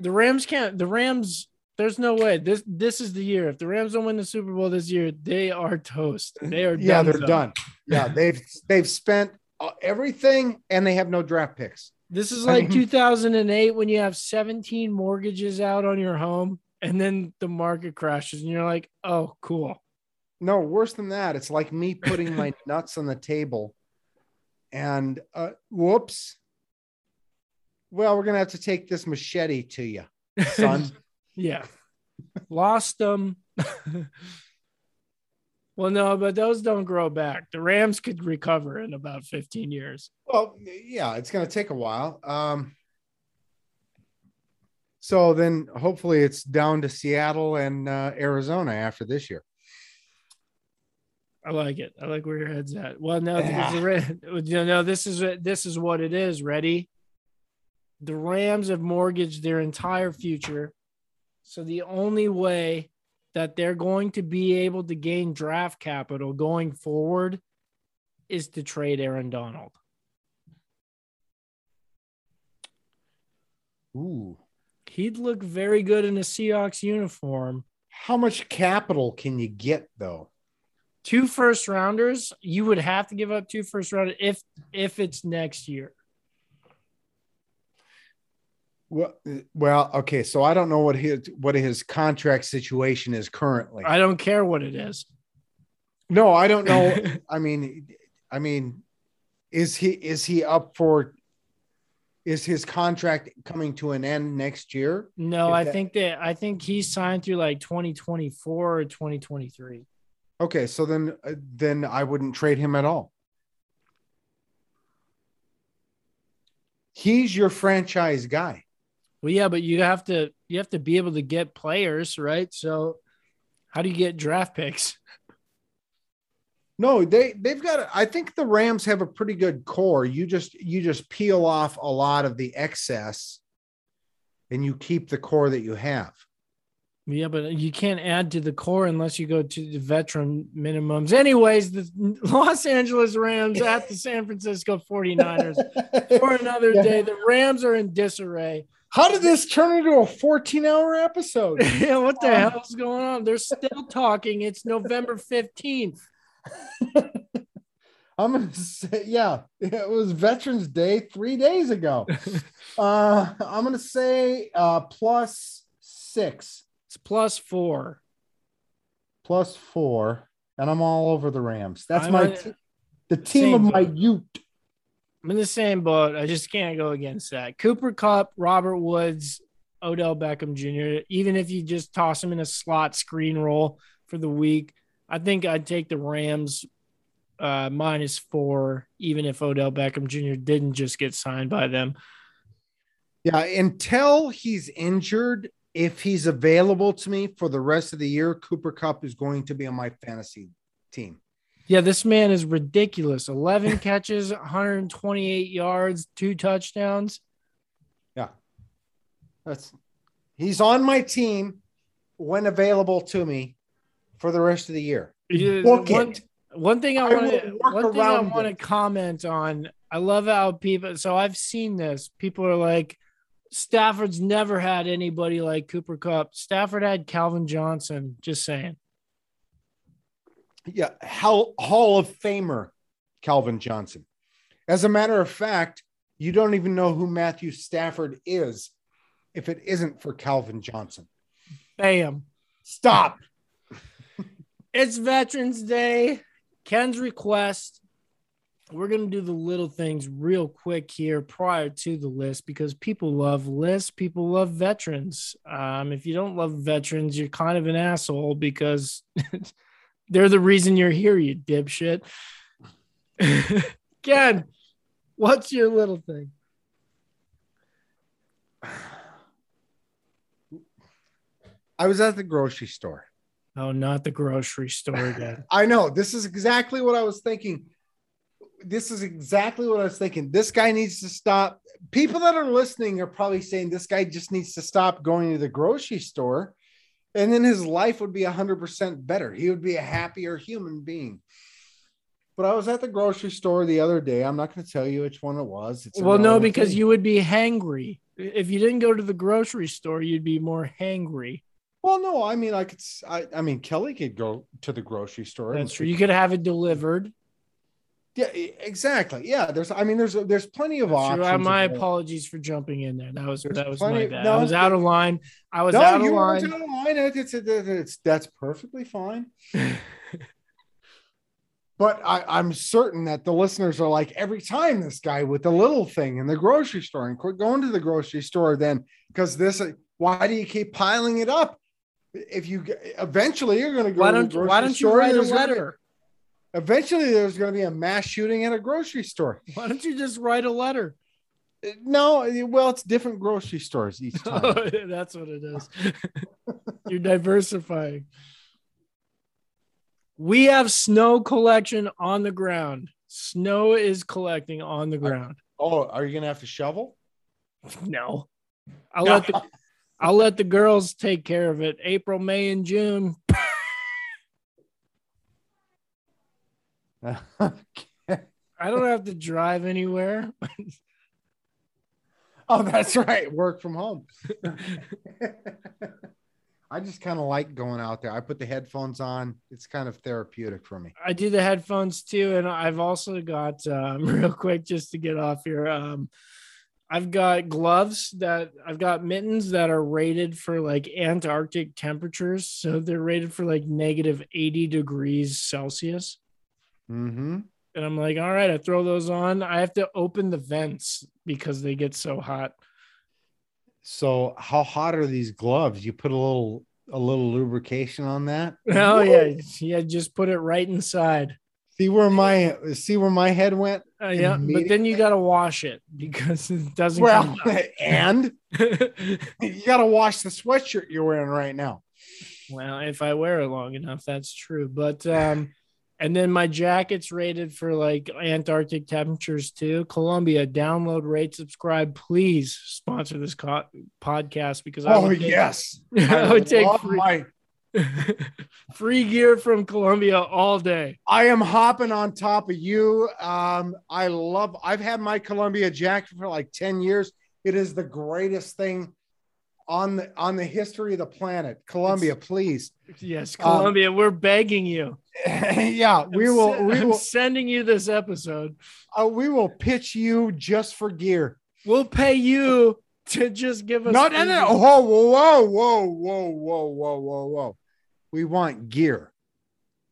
[SPEAKER 4] The Rams can't. The Rams. There's no way. This this is the year. If the Rams don't win the Super Bowl this year, they are toast. They are.
[SPEAKER 3] Yeah, they're done. Yeah, they've they've spent uh, everything, and they have no draft picks.
[SPEAKER 4] This is like 2008 when you have 17 mortgages out on your home, and then the market crashes, and you're like, "Oh, cool."
[SPEAKER 3] No, worse than that. It's like me putting my *laughs* nuts on the table, and uh, whoops, well, we're gonna have to take this machete to you, son. *laughs*
[SPEAKER 4] yeah, lost them. *laughs* well, no, but those don't grow back. The Rams could recover in about 15 years.
[SPEAKER 3] Well, yeah, it's gonna take a while. Um, so then hopefully it's down to Seattle and uh, Arizona after this year.
[SPEAKER 4] I like it. I like where your head's at. Well, no, yeah. you know, this is this is what it is. Ready? the Rams have mortgaged their entire future. So the only way that they're going to be able to gain draft capital going forward is to trade Aaron Donald.
[SPEAKER 3] Ooh.
[SPEAKER 4] He'd look very good in a Seahawks uniform.
[SPEAKER 3] How much capital can you get though?
[SPEAKER 4] Two first rounders. You would have to give up two first rounders if if it's next year.
[SPEAKER 3] Well, well, okay. So I don't know what his what his contract situation is currently.
[SPEAKER 4] I don't care what it is.
[SPEAKER 3] no, I don't know. *laughs* I mean, I mean, is he is he up for? Is his contract coming to an end next year?
[SPEAKER 4] No, I
[SPEAKER 3] that-
[SPEAKER 4] think that I think he's signed through like 2024 or 2023.
[SPEAKER 3] Okay, so then uh, then I wouldn't trade him at all. He's your franchise guy.
[SPEAKER 4] Well, yeah, but you have to you have to be able to get players, right? So how do you get draft picks? *laughs*
[SPEAKER 3] No, they they've got. I think the Rams have a pretty good core. You just you just peel off a lot of the excess, and you keep the core that you have.
[SPEAKER 4] Yeah, but you can't add to the core unless you go to the veteran minimums. Anyways, the Los Angeles Rams at the San Francisco 49ers *laughs* for another day. The Rams are in disarray.
[SPEAKER 3] How did this turn into a 14 hour episode? *laughs*
[SPEAKER 4] yeah, what the hell's going on? They're still talking. It's November 15th. *laughs*
[SPEAKER 3] I'm gonna say, yeah, it was Veterans Day three days ago. *laughs* uh, I'm gonna say uh, plus six,
[SPEAKER 4] It's plus four.
[SPEAKER 3] plus four, and I'm all over the Rams. That's
[SPEAKER 4] I'm
[SPEAKER 3] my te- the team of my youth.
[SPEAKER 4] I'm in the same boat. I just can't go against that. Cooper Kupp, Robert Woods, Odell Beckham Jr. Even if you just toss him in a slot screen roll for the week, I think I'd take the Rams uh, minus four, even if Odell Beckham Jr. didn't just get signed by them.
[SPEAKER 3] Yeah, until he's injured, if he's available to me for the rest of the year, Cooper Kupp is going to be on my fantasy team.
[SPEAKER 4] Yeah, this man is ridiculous. 11 *laughs* catches, 128 yards, two touchdowns. Yeah.
[SPEAKER 3] That's he's on my team when available to me for the rest of the year. Book
[SPEAKER 4] one,
[SPEAKER 3] it.
[SPEAKER 4] one thing I
[SPEAKER 3] I
[SPEAKER 4] want to one thing I want to comment on. I love how people. So I've seen this. People are like, Stafford's never had anybody like Cooper Kupp. Stafford had Calvin Johnson. Just saying.
[SPEAKER 3] Yeah, Hall, Hall of Famer Calvin Johnson. As a matter of fact, you don't even know who Matthew Stafford is if it isn't for Calvin Johnson.
[SPEAKER 4] Bam.
[SPEAKER 3] Stop.
[SPEAKER 4] It's Veterans Day. Ken's request. We're going to do the little things real quick here prior to the list because people love lists. People love veterans. Um, if you don't love veterans, you're kind of an asshole because *laughs* they're the reason you're here, you dipshit. *laughs* Ken, what's your little thing?
[SPEAKER 3] I was at the grocery store.
[SPEAKER 4] Oh, not the grocery store again. *laughs*
[SPEAKER 3] I know this is exactly what I was thinking. This is exactly what I was thinking. This guy needs to stop. People that are listening are probably saying this guy just needs to stop going to the grocery store and then his life would be 100% better. He would be a happier human being. But I was at the grocery store the other day. I'm not going to tell you which one it was. It's
[SPEAKER 4] well, no, because
[SPEAKER 3] thing.
[SPEAKER 4] you would be hangry. If you didn't go to the grocery store, you'd be more hangry.
[SPEAKER 3] Well, no, I mean, I could. I mean, Kelly could go to the grocery store. and
[SPEAKER 4] That's true. You could have it delivered.
[SPEAKER 3] Yeah, exactly. Yeah, there's. I mean, there's there's plenty of
[SPEAKER 4] True.
[SPEAKER 3] options.
[SPEAKER 4] Uh, my apologies for jumping in there. That was
[SPEAKER 3] There's
[SPEAKER 4] that was my bad.
[SPEAKER 3] no,
[SPEAKER 4] I was out of line. I was
[SPEAKER 3] no,
[SPEAKER 4] out of
[SPEAKER 3] you
[SPEAKER 4] line.
[SPEAKER 3] out of line. It's, it's, it's, that's perfectly fine. *laughs* But I, I'm certain that the listeners are like every time this guy with the little thing in the grocery store and quit going to the grocery store then because this. Why do you keep piling it up? If you eventually you're going to go.
[SPEAKER 4] Why don't
[SPEAKER 3] grocery
[SPEAKER 4] Why don't you write a
[SPEAKER 3] gonna
[SPEAKER 4] letter?
[SPEAKER 3] eventually, there's going to be a mass shooting at a grocery store. *laughs*
[SPEAKER 4] Why don't you just write a letter?
[SPEAKER 3] No, well, it's different grocery stores each time. *laughs*
[SPEAKER 4] That's what it is. *laughs* You're diversifying. We have snow collection on the ground. Snow is collecting on the ground.
[SPEAKER 3] oh, are you going to have to shovel?
[SPEAKER 4] No. I'll let the I'll let the girls take care of it. April, May, and June. *laughs* I don't have to drive anywhere. *laughs*
[SPEAKER 3] oh, that's right. Work from home. *laughs* I just kind of like going out there. I put the headphones on. It's kind of therapeutic for me.
[SPEAKER 4] I do the headphones too, and I've also got um, real quick just to get off here. Um, I've got gloves that I've got mittens that are rated for like Antarctic temperatures. So they're rated for like negative 80 degrees Celsius.
[SPEAKER 3] Mm-hmm.
[SPEAKER 4] And I'm like, all right, I throw those on. I have to open the vents because they get so hot.
[SPEAKER 3] So how hot are these gloves? You put a little a little lubrication on that.
[SPEAKER 4] Oh yeah, yeah. Just put it right inside.
[SPEAKER 3] See where my see where my head went.
[SPEAKER 4] Uh, yeah, but then you got to wash it because *laughs* it doesn't.
[SPEAKER 3] Well, *laughs* and *laughs* you got to wash the sweatshirt you're wearing right now.
[SPEAKER 4] well, if I wear it long enough, that's true. But um, and then my jacket's rated for like Antarctic temperatures too. Columbia, download, rate, subscribe. Please sponsor this co- podcast because I
[SPEAKER 3] Oh
[SPEAKER 4] would take-
[SPEAKER 3] yes,
[SPEAKER 4] I would take free,
[SPEAKER 3] my- *laughs*
[SPEAKER 4] free gear from Columbia all day.
[SPEAKER 3] I am hopping on top of you. Um, I love. I've had my Columbia jacket for like ten years. It is the greatest thing on the on the history of the planet. Columbia, please.
[SPEAKER 4] Yes,
[SPEAKER 3] Um,
[SPEAKER 4] Columbia, we're begging you. *laughs*
[SPEAKER 3] yeah, we
[SPEAKER 4] I'm
[SPEAKER 3] will.
[SPEAKER 4] se-
[SPEAKER 3] We
[SPEAKER 4] I'm
[SPEAKER 3] will.
[SPEAKER 4] sending you this episode.
[SPEAKER 3] Uh, we will pitch you just for gear.
[SPEAKER 4] We'll pay you to just give us.
[SPEAKER 3] No, no, no. Whoa, whoa, whoa, whoa, whoa, whoa, whoa, whoa. We want gear.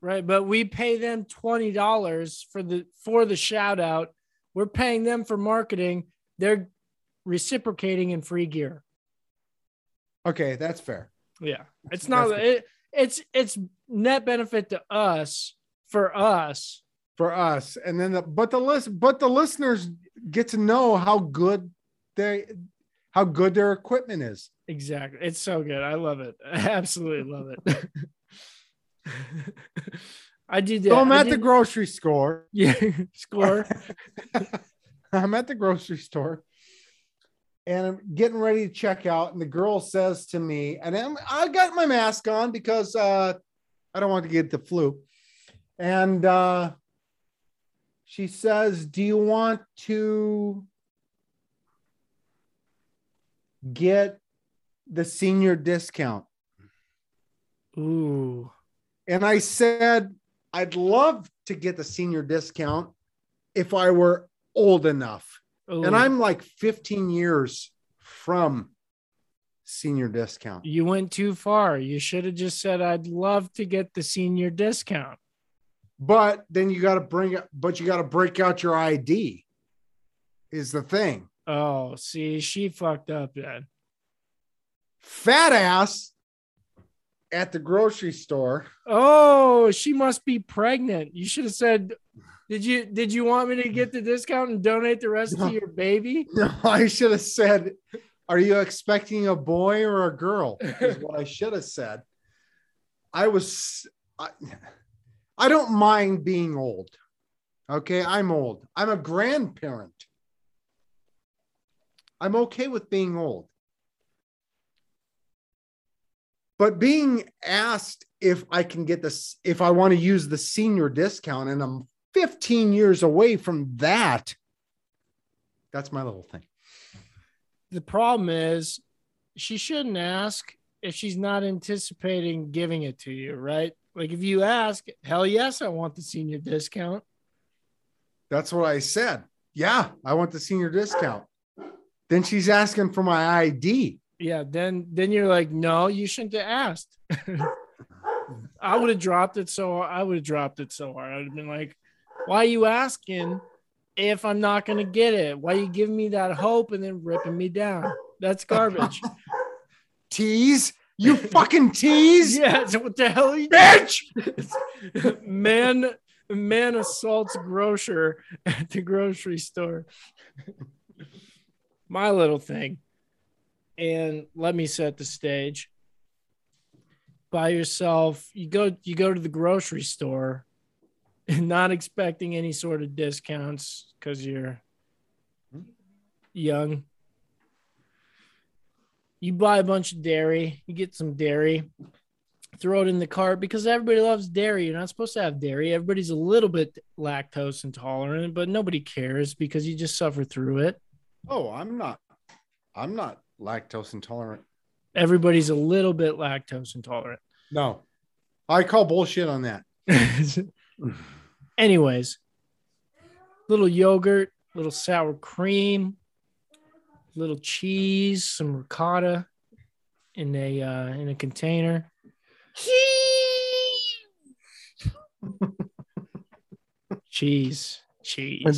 [SPEAKER 4] Right, but we pay them twenty dollars for the for the shout out. We're paying them for marketing. They're reciprocating in free gear.
[SPEAKER 3] Okay, that's fair.
[SPEAKER 4] Yeah, it's not. It, it's it's net benefit to us for us.
[SPEAKER 3] for us and then the, but the list but the listeners get to know how good they how good their equipment is
[SPEAKER 4] Exactly, it's so good. I love it. I *laughs* absolutely love it. *laughs* I did that.
[SPEAKER 3] so i'm
[SPEAKER 4] I
[SPEAKER 3] at the grocery store *laughs*
[SPEAKER 4] yeah score.
[SPEAKER 3] i'm at the grocery store and i'm getting ready to check out and the girl says to me and I'm, i got my mask on because uh i don't want to get the flu and uh she says do you want to get the senior discount
[SPEAKER 4] Ooh,
[SPEAKER 3] And I said, I'd love to get the senior discount if I were old enough.
[SPEAKER 4] Ooh.
[SPEAKER 3] And I'm like 15 years from senior discount.
[SPEAKER 4] You went too far. You should have just said, "I'd love to get the senior discount."
[SPEAKER 3] But then you got to bring it, but you got to break out your ID, is the thing.
[SPEAKER 4] Oh, see, she fucked up then.
[SPEAKER 3] Fat ass at the grocery store.
[SPEAKER 4] Oh, she must be pregnant. You should have said, "Did you did you want me to get the discount and donate the rest
[SPEAKER 3] No.
[SPEAKER 4] to your baby?" *laughs*
[SPEAKER 3] No, I should have said, Are you expecting a boy or a girl? Is what I should have said. I was, I, I don't mind being old. Okay. I'm old. I'm a grandparent. I'm okay with being old. But being asked if I can get this, if I want to use the senior discount, and I'm 15 years away from that, that's my little thing.
[SPEAKER 4] The problem is, she shouldn't ask if she's not anticipating giving it to you, right? Like if you ask, hell yes, I want the senior discount.
[SPEAKER 3] That's what I said. Yeah, I want the senior discount. Then she's asking for my ID.
[SPEAKER 4] Yeah, then then you're like, no, you shouldn't have asked. *laughs* I would have dropped it so I would have dropped it so hard. I'd have been like, why are you asking if I'm not gonna get it? Why are you giving me that hope and then ripping me down? That's garbage. *laughs*
[SPEAKER 3] Tease, you *laughs* fucking tease,
[SPEAKER 4] yeah, so what the hell are you
[SPEAKER 3] bitch.
[SPEAKER 4] man man assaults grocer at the grocery store. My little thing. And let me set the stage. By yourself, you go you go to the grocery store and *laughs* not expecting any sort of discounts because you're young. You buy a bunch of dairy, you get some dairy, throw it in the cart because everybody loves dairy. You're not supposed to have dairy. Everybody's a little bit lactose intolerant, but nobody cares because you just suffer through it.
[SPEAKER 3] Oh, I'm not. I'm not lactose intolerant.
[SPEAKER 4] Everybody's a little bit lactose intolerant.
[SPEAKER 3] No, I call bullshit on that. *laughs*
[SPEAKER 4] Anyways, little yogurt, little sour cream, little cheese, some ricotta in a uh, in a container. cheese, cheese.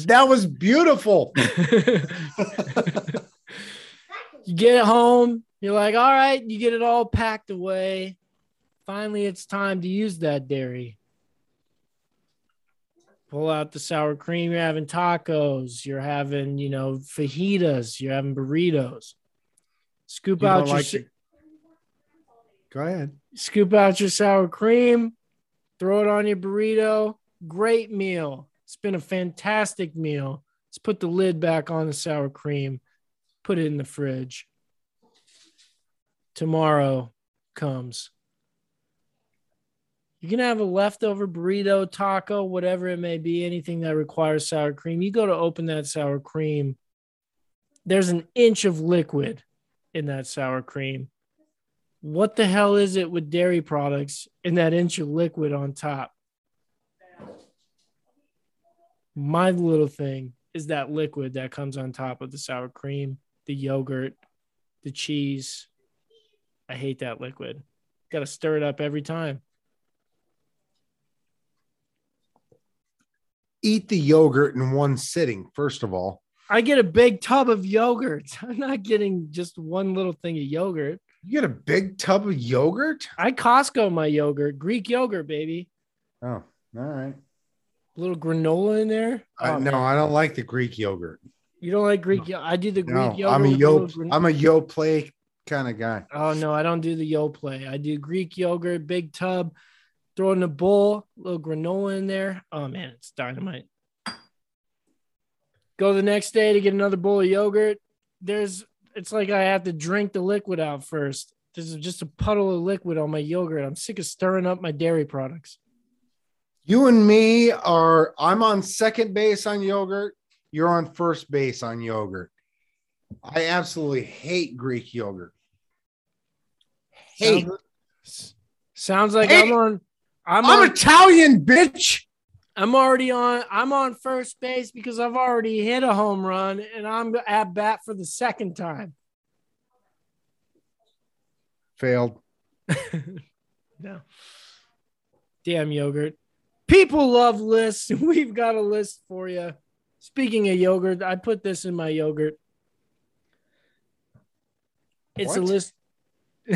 [SPEAKER 3] That was beautiful. *laughs* *laughs*
[SPEAKER 4] you get it home, you're like, all right, you get it all packed away. Finally, it's time to use that dairy. Pull out the sour cream. You're having tacos. You're having, you know, fajitas. You're having burritos. Scoop
[SPEAKER 3] You
[SPEAKER 4] out your
[SPEAKER 3] like it? Go ahead.
[SPEAKER 4] scoop out your sour cream, throw it on your burrito. Great meal. It's been a fantastic meal. Let's put the lid back on the sour cream, put it in the fridge. Tomorrow comes. You can have a leftover burrito, taco, whatever it may be, anything that requires sour cream. You go to open that sour cream, there's an inch of liquid in that sour cream what the hell is it with dairy products and that inch of liquid on top? My little thing is that liquid that comes on top of the sour cream, the yogurt, the cheese. I hate that liquid. Got to stir it up every time.
[SPEAKER 3] Eat the yogurt in one sitting, first of all.
[SPEAKER 4] I get a big tub of yogurt. *laughs* I'm not getting just one little thing of yogurt.
[SPEAKER 3] You get a big tub of yogurt?
[SPEAKER 4] I Costco my yogurt, Greek yogurt, baby.
[SPEAKER 3] Oh, all right.
[SPEAKER 4] Little granola in there.
[SPEAKER 3] I,
[SPEAKER 4] Oh,
[SPEAKER 3] no,
[SPEAKER 4] man.
[SPEAKER 3] I don't like the Greek yogurt.
[SPEAKER 4] You don't like Greek yogurt? I do the Greek
[SPEAKER 3] No,
[SPEAKER 4] yogurt.
[SPEAKER 3] I'm a yo.
[SPEAKER 4] gran-
[SPEAKER 3] I'm a yo play kind of guy.
[SPEAKER 4] oh no, I don't do the Yoplait. I do Greek yogurt, big tub, throw in a bowl, little granola in there. Oh man, it's dynamite. Go the next day to get another bowl of yogurt. There's it's like I have to drink the liquid out first. There's just a puddle of liquid on my yogurt. I'm sick of stirring up my dairy products.
[SPEAKER 3] You and me are. I'm on second base on yogurt. You're on first base on yogurt. I absolutely hate Greek yogurt. Hate.
[SPEAKER 4] Sounds, sounds like
[SPEAKER 3] Hey,
[SPEAKER 4] I'm on. I'm,
[SPEAKER 3] I'm
[SPEAKER 4] on.
[SPEAKER 3] Italian, bitch.
[SPEAKER 4] I'm already on. I'm on first base because I've already hit a home run and I'm at bat for the second time.
[SPEAKER 3] Failed. *laughs*
[SPEAKER 4] No. Damn yogurt. People love lists. *laughs* We've got a list for you. Speaking of yogurt, I put this in my yogurt. It's a list. *laughs*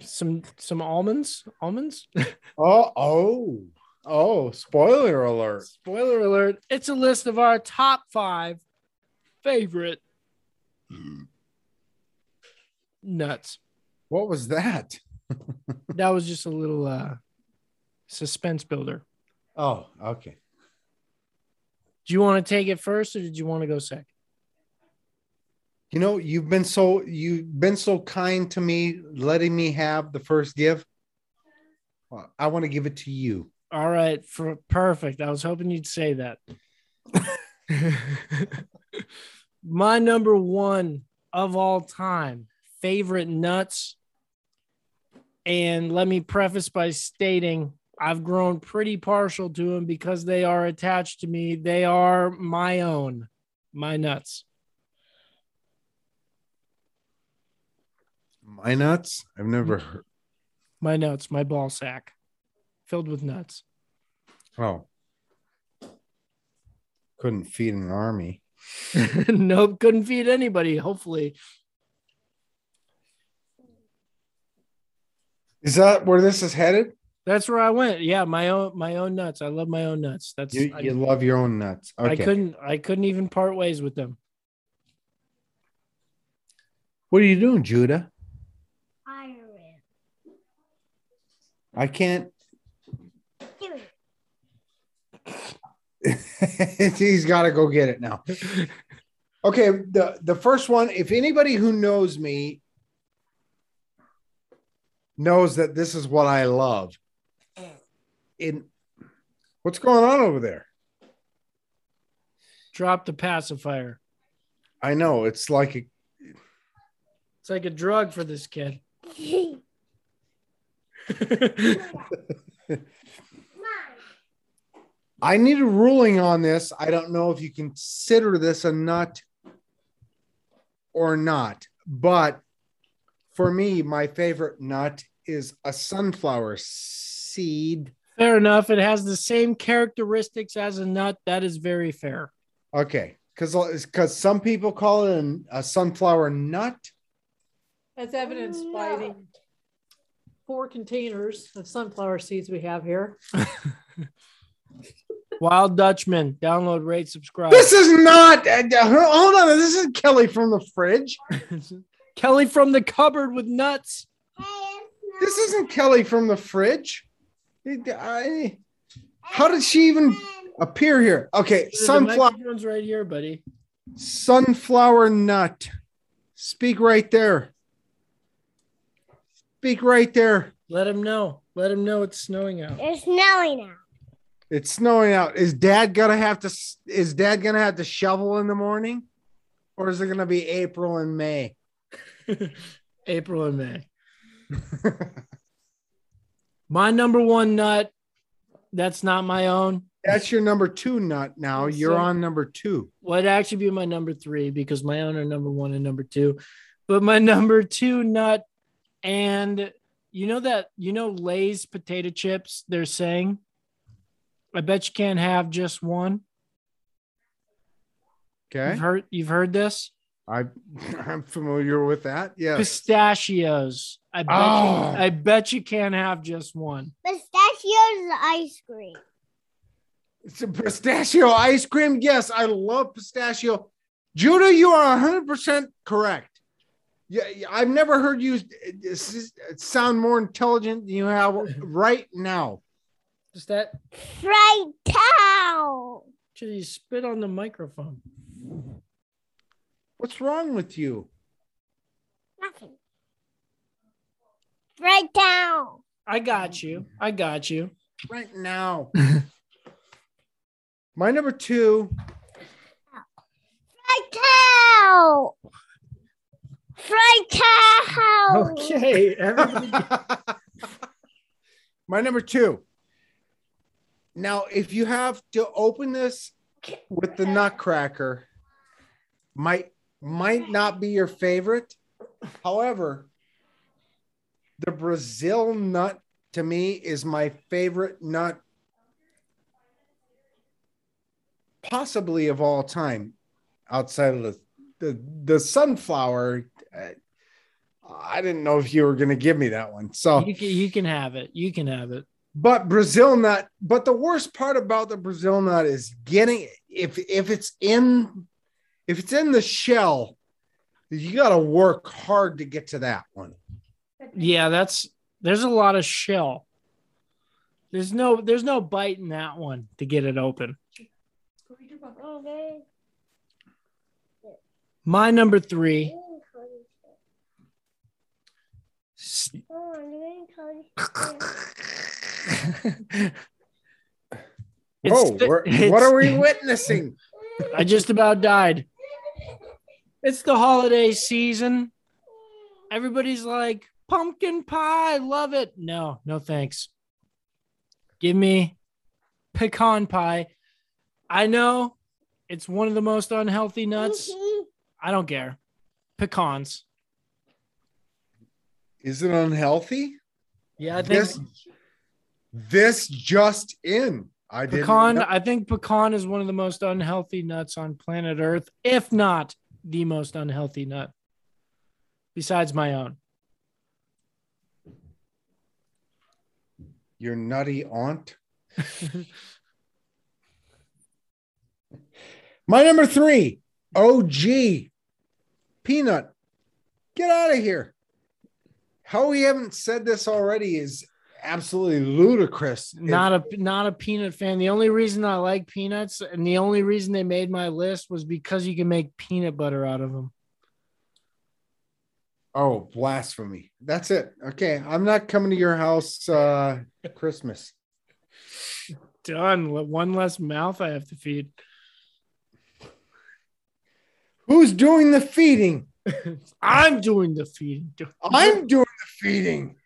[SPEAKER 4] some some almonds. Almonds. *laughs*
[SPEAKER 3] Oh, oh, oh! Spoiler alert!
[SPEAKER 4] Spoiler alert. It's a list of our top five favorite nuts.
[SPEAKER 3] What was that?
[SPEAKER 4] That was just a little uh suspense builder.
[SPEAKER 3] Oh, okay.
[SPEAKER 4] Do you want to take it first or did you want to go second?
[SPEAKER 3] You know, you've been so you've been so kind to me, letting me have the first give. Well, I want to give it to you.
[SPEAKER 4] All right, for perfect. I was hoping you'd say that. *laughs* My number one of all time favorite nuts. And let me preface by stating I've grown pretty partial to them because they are attached to me. They are my own, my nuts.
[SPEAKER 3] My nuts? I've never mm. heard.
[SPEAKER 4] My nuts, my ball sack filled with nuts.
[SPEAKER 3] Oh, couldn't feed an army. *laughs*
[SPEAKER 4] nope, couldn't feed anybody, hopefully.
[SPEAKER 3] Is that where this is headed?
[SPEAKER 4] That's where I went. Yeah, my own my own nuts. I love my own nuts. That's
[SPEAKER 3] You,
[SPEAKER 4] I,
[SPEAKER 3] love your own nuts. Okay.
[SPEAKER 4] I couldn't I couldn't even part ways with them.
[SPEAKER 3] What are you doing, Judah?
[SPEAKER 1] Iron.
[SPEAKER 3] I can't.
[SPEAKER 1] Give. *laughs*
[SPEAKER 3] He's got to go get it now. Okay, the the first one. If anybody who knows me knows that this is what I love. In what's going on over there?
[SPEAKER 4] Drop the pacifier.
[SPEAKER 3] I know it's like a,
[SPEAKER 4] It's like a drug for this kid. *laughs*
[SPEAKER 3] I need a ruling on this. I don't know if you consider this a nut or not. But for me, my favorite nut is a sunflower seed.
[SPEAKER 4] Fair enough. It has the same characteristics as a nut. That is very fair.
[SPEAKER 3] Okay, because because some people call it an- a sunflower nut.
[SPEAKER 2] As evidenced by the four containers of sunflower seeds we have here. *laughs*
[SPEAKER 4] Wild Dutchman. Download, rate, subscribe.
[SPEAKER 3] This is not. uh, hold on, this is Kelly from the fridge. *laughs*
[SPEAKER 4] Kelly from the cupboard with nuts.
[SPEAKER 3] This isn't Kelly from the fridge. It- I- how did she even appear here? Okay,
[SPEAKER 4] The
[SPEAKER 3] sunflower
[SPEAKER 4] microphone's right here, buddy.
[SPEAKER 3] sunflower nut. Speak right there. Speak right there.
[SPEAKER 4] Let him know. Let him know it's snowing out.
[SPEAKER 1] It's snowing now.
[SPEAKER 3] It's snowing out. Is dad gonna have to is dad gonna have to shovel in the morning? Or is it gonna be April and May? *laughs*
[SPEAKER 4] April and May. *laughs* My number one nut. That's not my own.
[SPEAKER 3] That's your number two nut now. You're on number two.
[SPEAKER 4] Would actually be my number three because my own are number one and number two. But my *laughs* number two nut, and you know that you know Lay's potato chips. They're saying, I bet you can't have just one.
[SPEAKER 3] Okay.
[SPEAKER 4] You've heard you've heard this.
[SPEAKER 3] I *laughs* I'm familiar with that. Yeah.
[SPEAKER 4] Pistachios. I bet
[SPEAKER 3] Oh.
[SPEAKER 4] you, I bet you can't have just one.
[SPEAKER 1] Pistachios ice cream.
[SPEAKER 3] It's a pistachio ice cream. Yes, I love pistachio. Judah, you are 100% correct. Yeah, yeah, I've never heard you s- s- sound more intelligent than you have *laughs* right now.
[SPEAKER 4] Just that
[SPEAKER 1] right now.
[SPEAKER 4] should you spit on the microphone?
[SPEAKER 3] What's wrong with you?
[SPEAKER 1] Nothing. Fried cow.
[SPEAKER 4] I got you. I got you.
[SPEAKER 3] Right now. *laughs* My number two.
[SPEAKER 1] Fried cow. Fried cow.
[SPEAKER 4] Okay. *laughs*
[SPEAKER 3] My number two. Now, if you have to open this with the Nutcracker, might might not be your favorite. However, the Brazil nut to me is my favorite nut, possibly of all time, outside of the the, the sunflower. I didn't know if you were going to give me that one. So
[SPEAKER 4] you can you can have it. You can have it.
[SPEAKER 3] but Brazil nut. But the worst part about the Brazil nut is getting if if it's in if it's in the shell, you got to work hard to get to that one.
[SPEAKER 4] Yeah, that's there's a lot of shell. There's no there's no bite in that one to get it open. My number three. *laughs*
[SPEAKER 1] Oh, I'm doing Cody.
[SPEAKER 3] Whoa,
[SPEAKER 4] the-
[SPEAKER 3] what are we witnessing? *laughs*
[SPEAKER 4] I just about died. It's the holiday season. Everybody's like, pumpkin pie, love it. No, no thanks. Give me pecan pie. I know it's one of the most unhealthy nuts. Mm-hmm. I don't care. Pecans.
[SPEAKER 3] Is it unhealthy?
[SPEAKER 4] Yeah, I think
[SPEAKER 3] This this just in. I didn't
[SPEAKER 4] pecan. I think pecan is one of the most unhealthy nuts on planet Earth, if not the most unhealthy nut, besides my own.
[SPEAKER 3] Your nutty aunt. *laughs* My number three, OG peanut. Get out of here. How we haven't said this already is absolutely ludicrous.
[SPEAKER 4] not a not a peanut fan. The only reason I like peanuts and the only reason they made my list was because you can make peanut butter out of them.
[SPEAKER 3] oh, blasphemy. That's it. Okay. I'm not coming to your house uh Christmas.
[SPEAKER 4] Done. One less mouth I have to feed.
[SPEAKER 3] Who's doing the feeding? *laughs*
[SPEAKER 4] I'm doing the feeding.
[SPEAKER 3] I'm doing the feeding.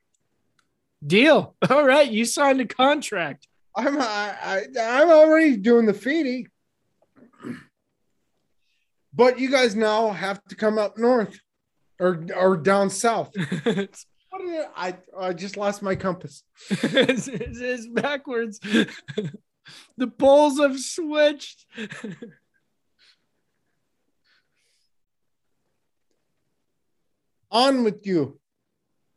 [SPEAKER 4] Deal. *laughs* All right, you signed a contract.
[SPEAKER 3] I'm I, I, I'm already doing the feeding. But you guys now have to come up north or or down south. *laughs* What did it, I I just lost my compass.
[SPEAKER 4] it's, it's- it's backwards. *laughs* the poles have switched.
[SPEAKER 3] On with you.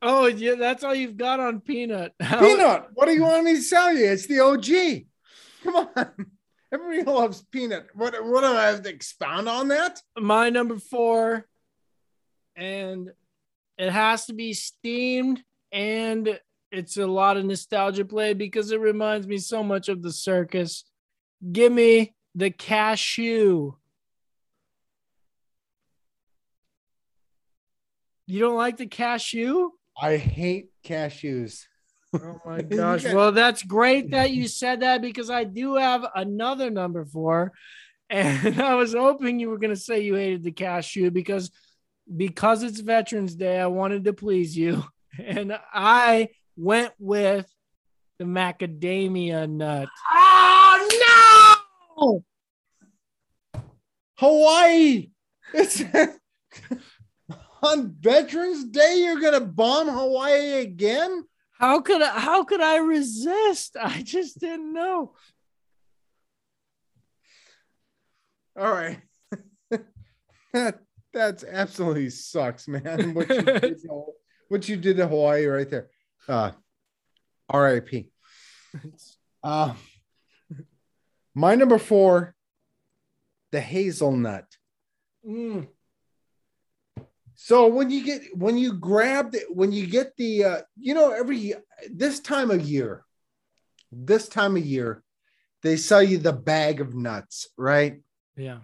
[SPEAKER 4] Oh, yeah, that's all you've got on Peanut. *laughs*
[SPEAKER 3] Peanut. What do you want me to sell you? It's the OG. Come on. *laughs* Everybody loves peanut. What what do I have to expound on that?
[SPEAKER 4] my number four, and it has to be steamed, and it's a lot of nostalgia play because it reminds me so much of the circus. Give me the cashew. You don't like the cashew?
[SPEAKER 3] I hate cashews.
[SPEAKER 4] Oh my *laughs* gosh. Well, that's great that you said that because I do have another number four. And *laughs* I was hoping you were going to say you hated the cashew because because it's Veterans Day, I wanted to please you. *laughs* And I went with the macadamia nut.
[SPEAKER 3] Oh no! Hawaii. On Veterans Day. You're gonna bomb Hawaii again?
[SPEAKER 4] How could I, how could I resist? I just didn't know.
[SPEAKER 3] All right. *laughs* that that's absolutely sucks, man. *laughs* What you did to, what you did to Hawaii right there. Uh RIP. Uh my number four, the hazelnut.
[SPEAKER 4] Mm.
[SPEAKER 3] So when you get when you grab the when you get the uh, you know every this time of year, this time of year, they sell you the bag of nuts, right?
[SPEAKER 4] Yeah.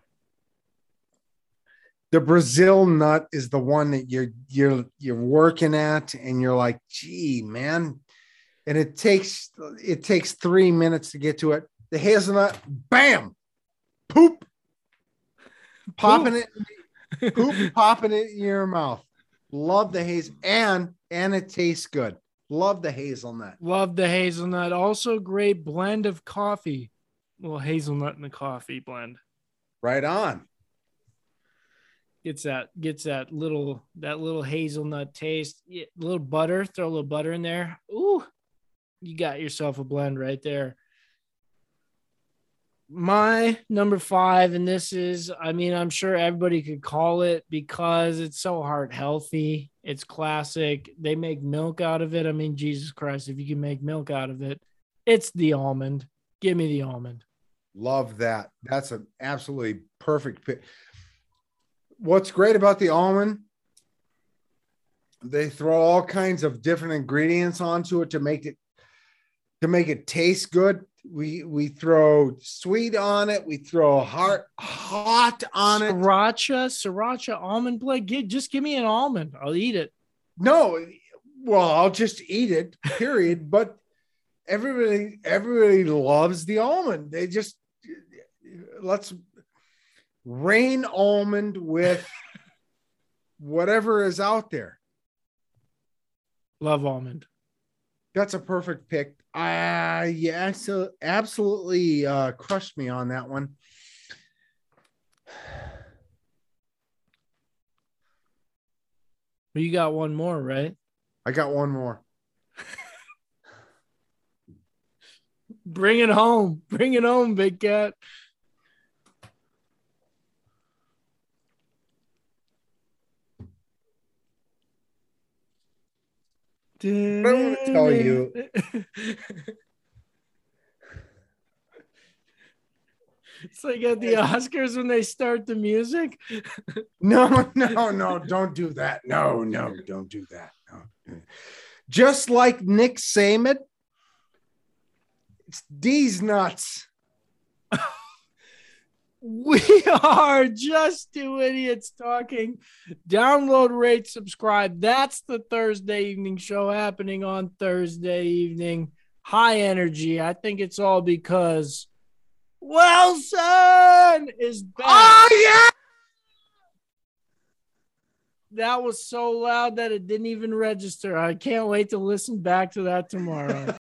[SPEAKER 3] The Brazil nut is the one that you're you're you're working at, and you're like, gee, man, and it takes it takes three minutes to get to it. The hazelnut, bam, poop, popping it poop popping it in your mouth. Love the haze and and it tastes good. Love the hazelnut.
[SPEAKER 4] Love the hazelnut. Also, great blend of coffee. little hazelnut in the coffee blend.
[SPEAKER 3] Right on.
[SPEAKER 4] Gets that gets that little that little hazelnut taste. Yeah, little butter. Throw a little butter in there. Ooh, you got yourself a blend right there. My number five, and this is, I mean, I'm sure everybody could call it because it's so heart healthy. It's classic. They make milk out of it. I mean, Jesus Christ, if you can make milk out of it, it's the almond. Give me the almond.
[SPEAKER 3] Love that. That's an absolutely perfect pick. What's great about the almond? They throw all kinds of different ingredients onto it to make it to make it taste good. We we throw sweet on it. We throw hot hot on it.
[SPEAKER 4] Sriracha, sriracha almond blend. Gi- just give me an almond. I'll eat it.
[SPEAKER 3] No, well, I'll just eat it, period. but everybody, everybody loves the almond. They just let's rain almond with *laughs* whatever is out there.
[SPEAKER 4] Love almond.
[SPEAKER 3] That's a perfect pick. Ah, yeah, so absolutely uh, crushed me on that one.
[SPEAKER 4] Well, you got one more, right?
[SPEAKER 3] I got one more. *laughs*
[SPEAKER 4] Bring it home. Bring it home, big cat.
[SPEAKER 3] I wanna tell you-
[SPEAKER 4] It's like at the Oscars when they start the music. *laughs*
[SPEAKER 3] No, no, no, don't do that. No, no, don't do that. No. Just like Nick Samet, it's these nuts.
[SPEAKER 4] We *laughs* are just two idiots talking. Download, rate, subscribe. That's the Thursday evening show happening on Thursday evening. High energy. I think it's all because Wilson is back.
[SPEAKER 3] Oh, yeah.
[SPEAKER 4] That was so loud that it didn't even register. I can't wait to listen back to that tomorrow. *laughs*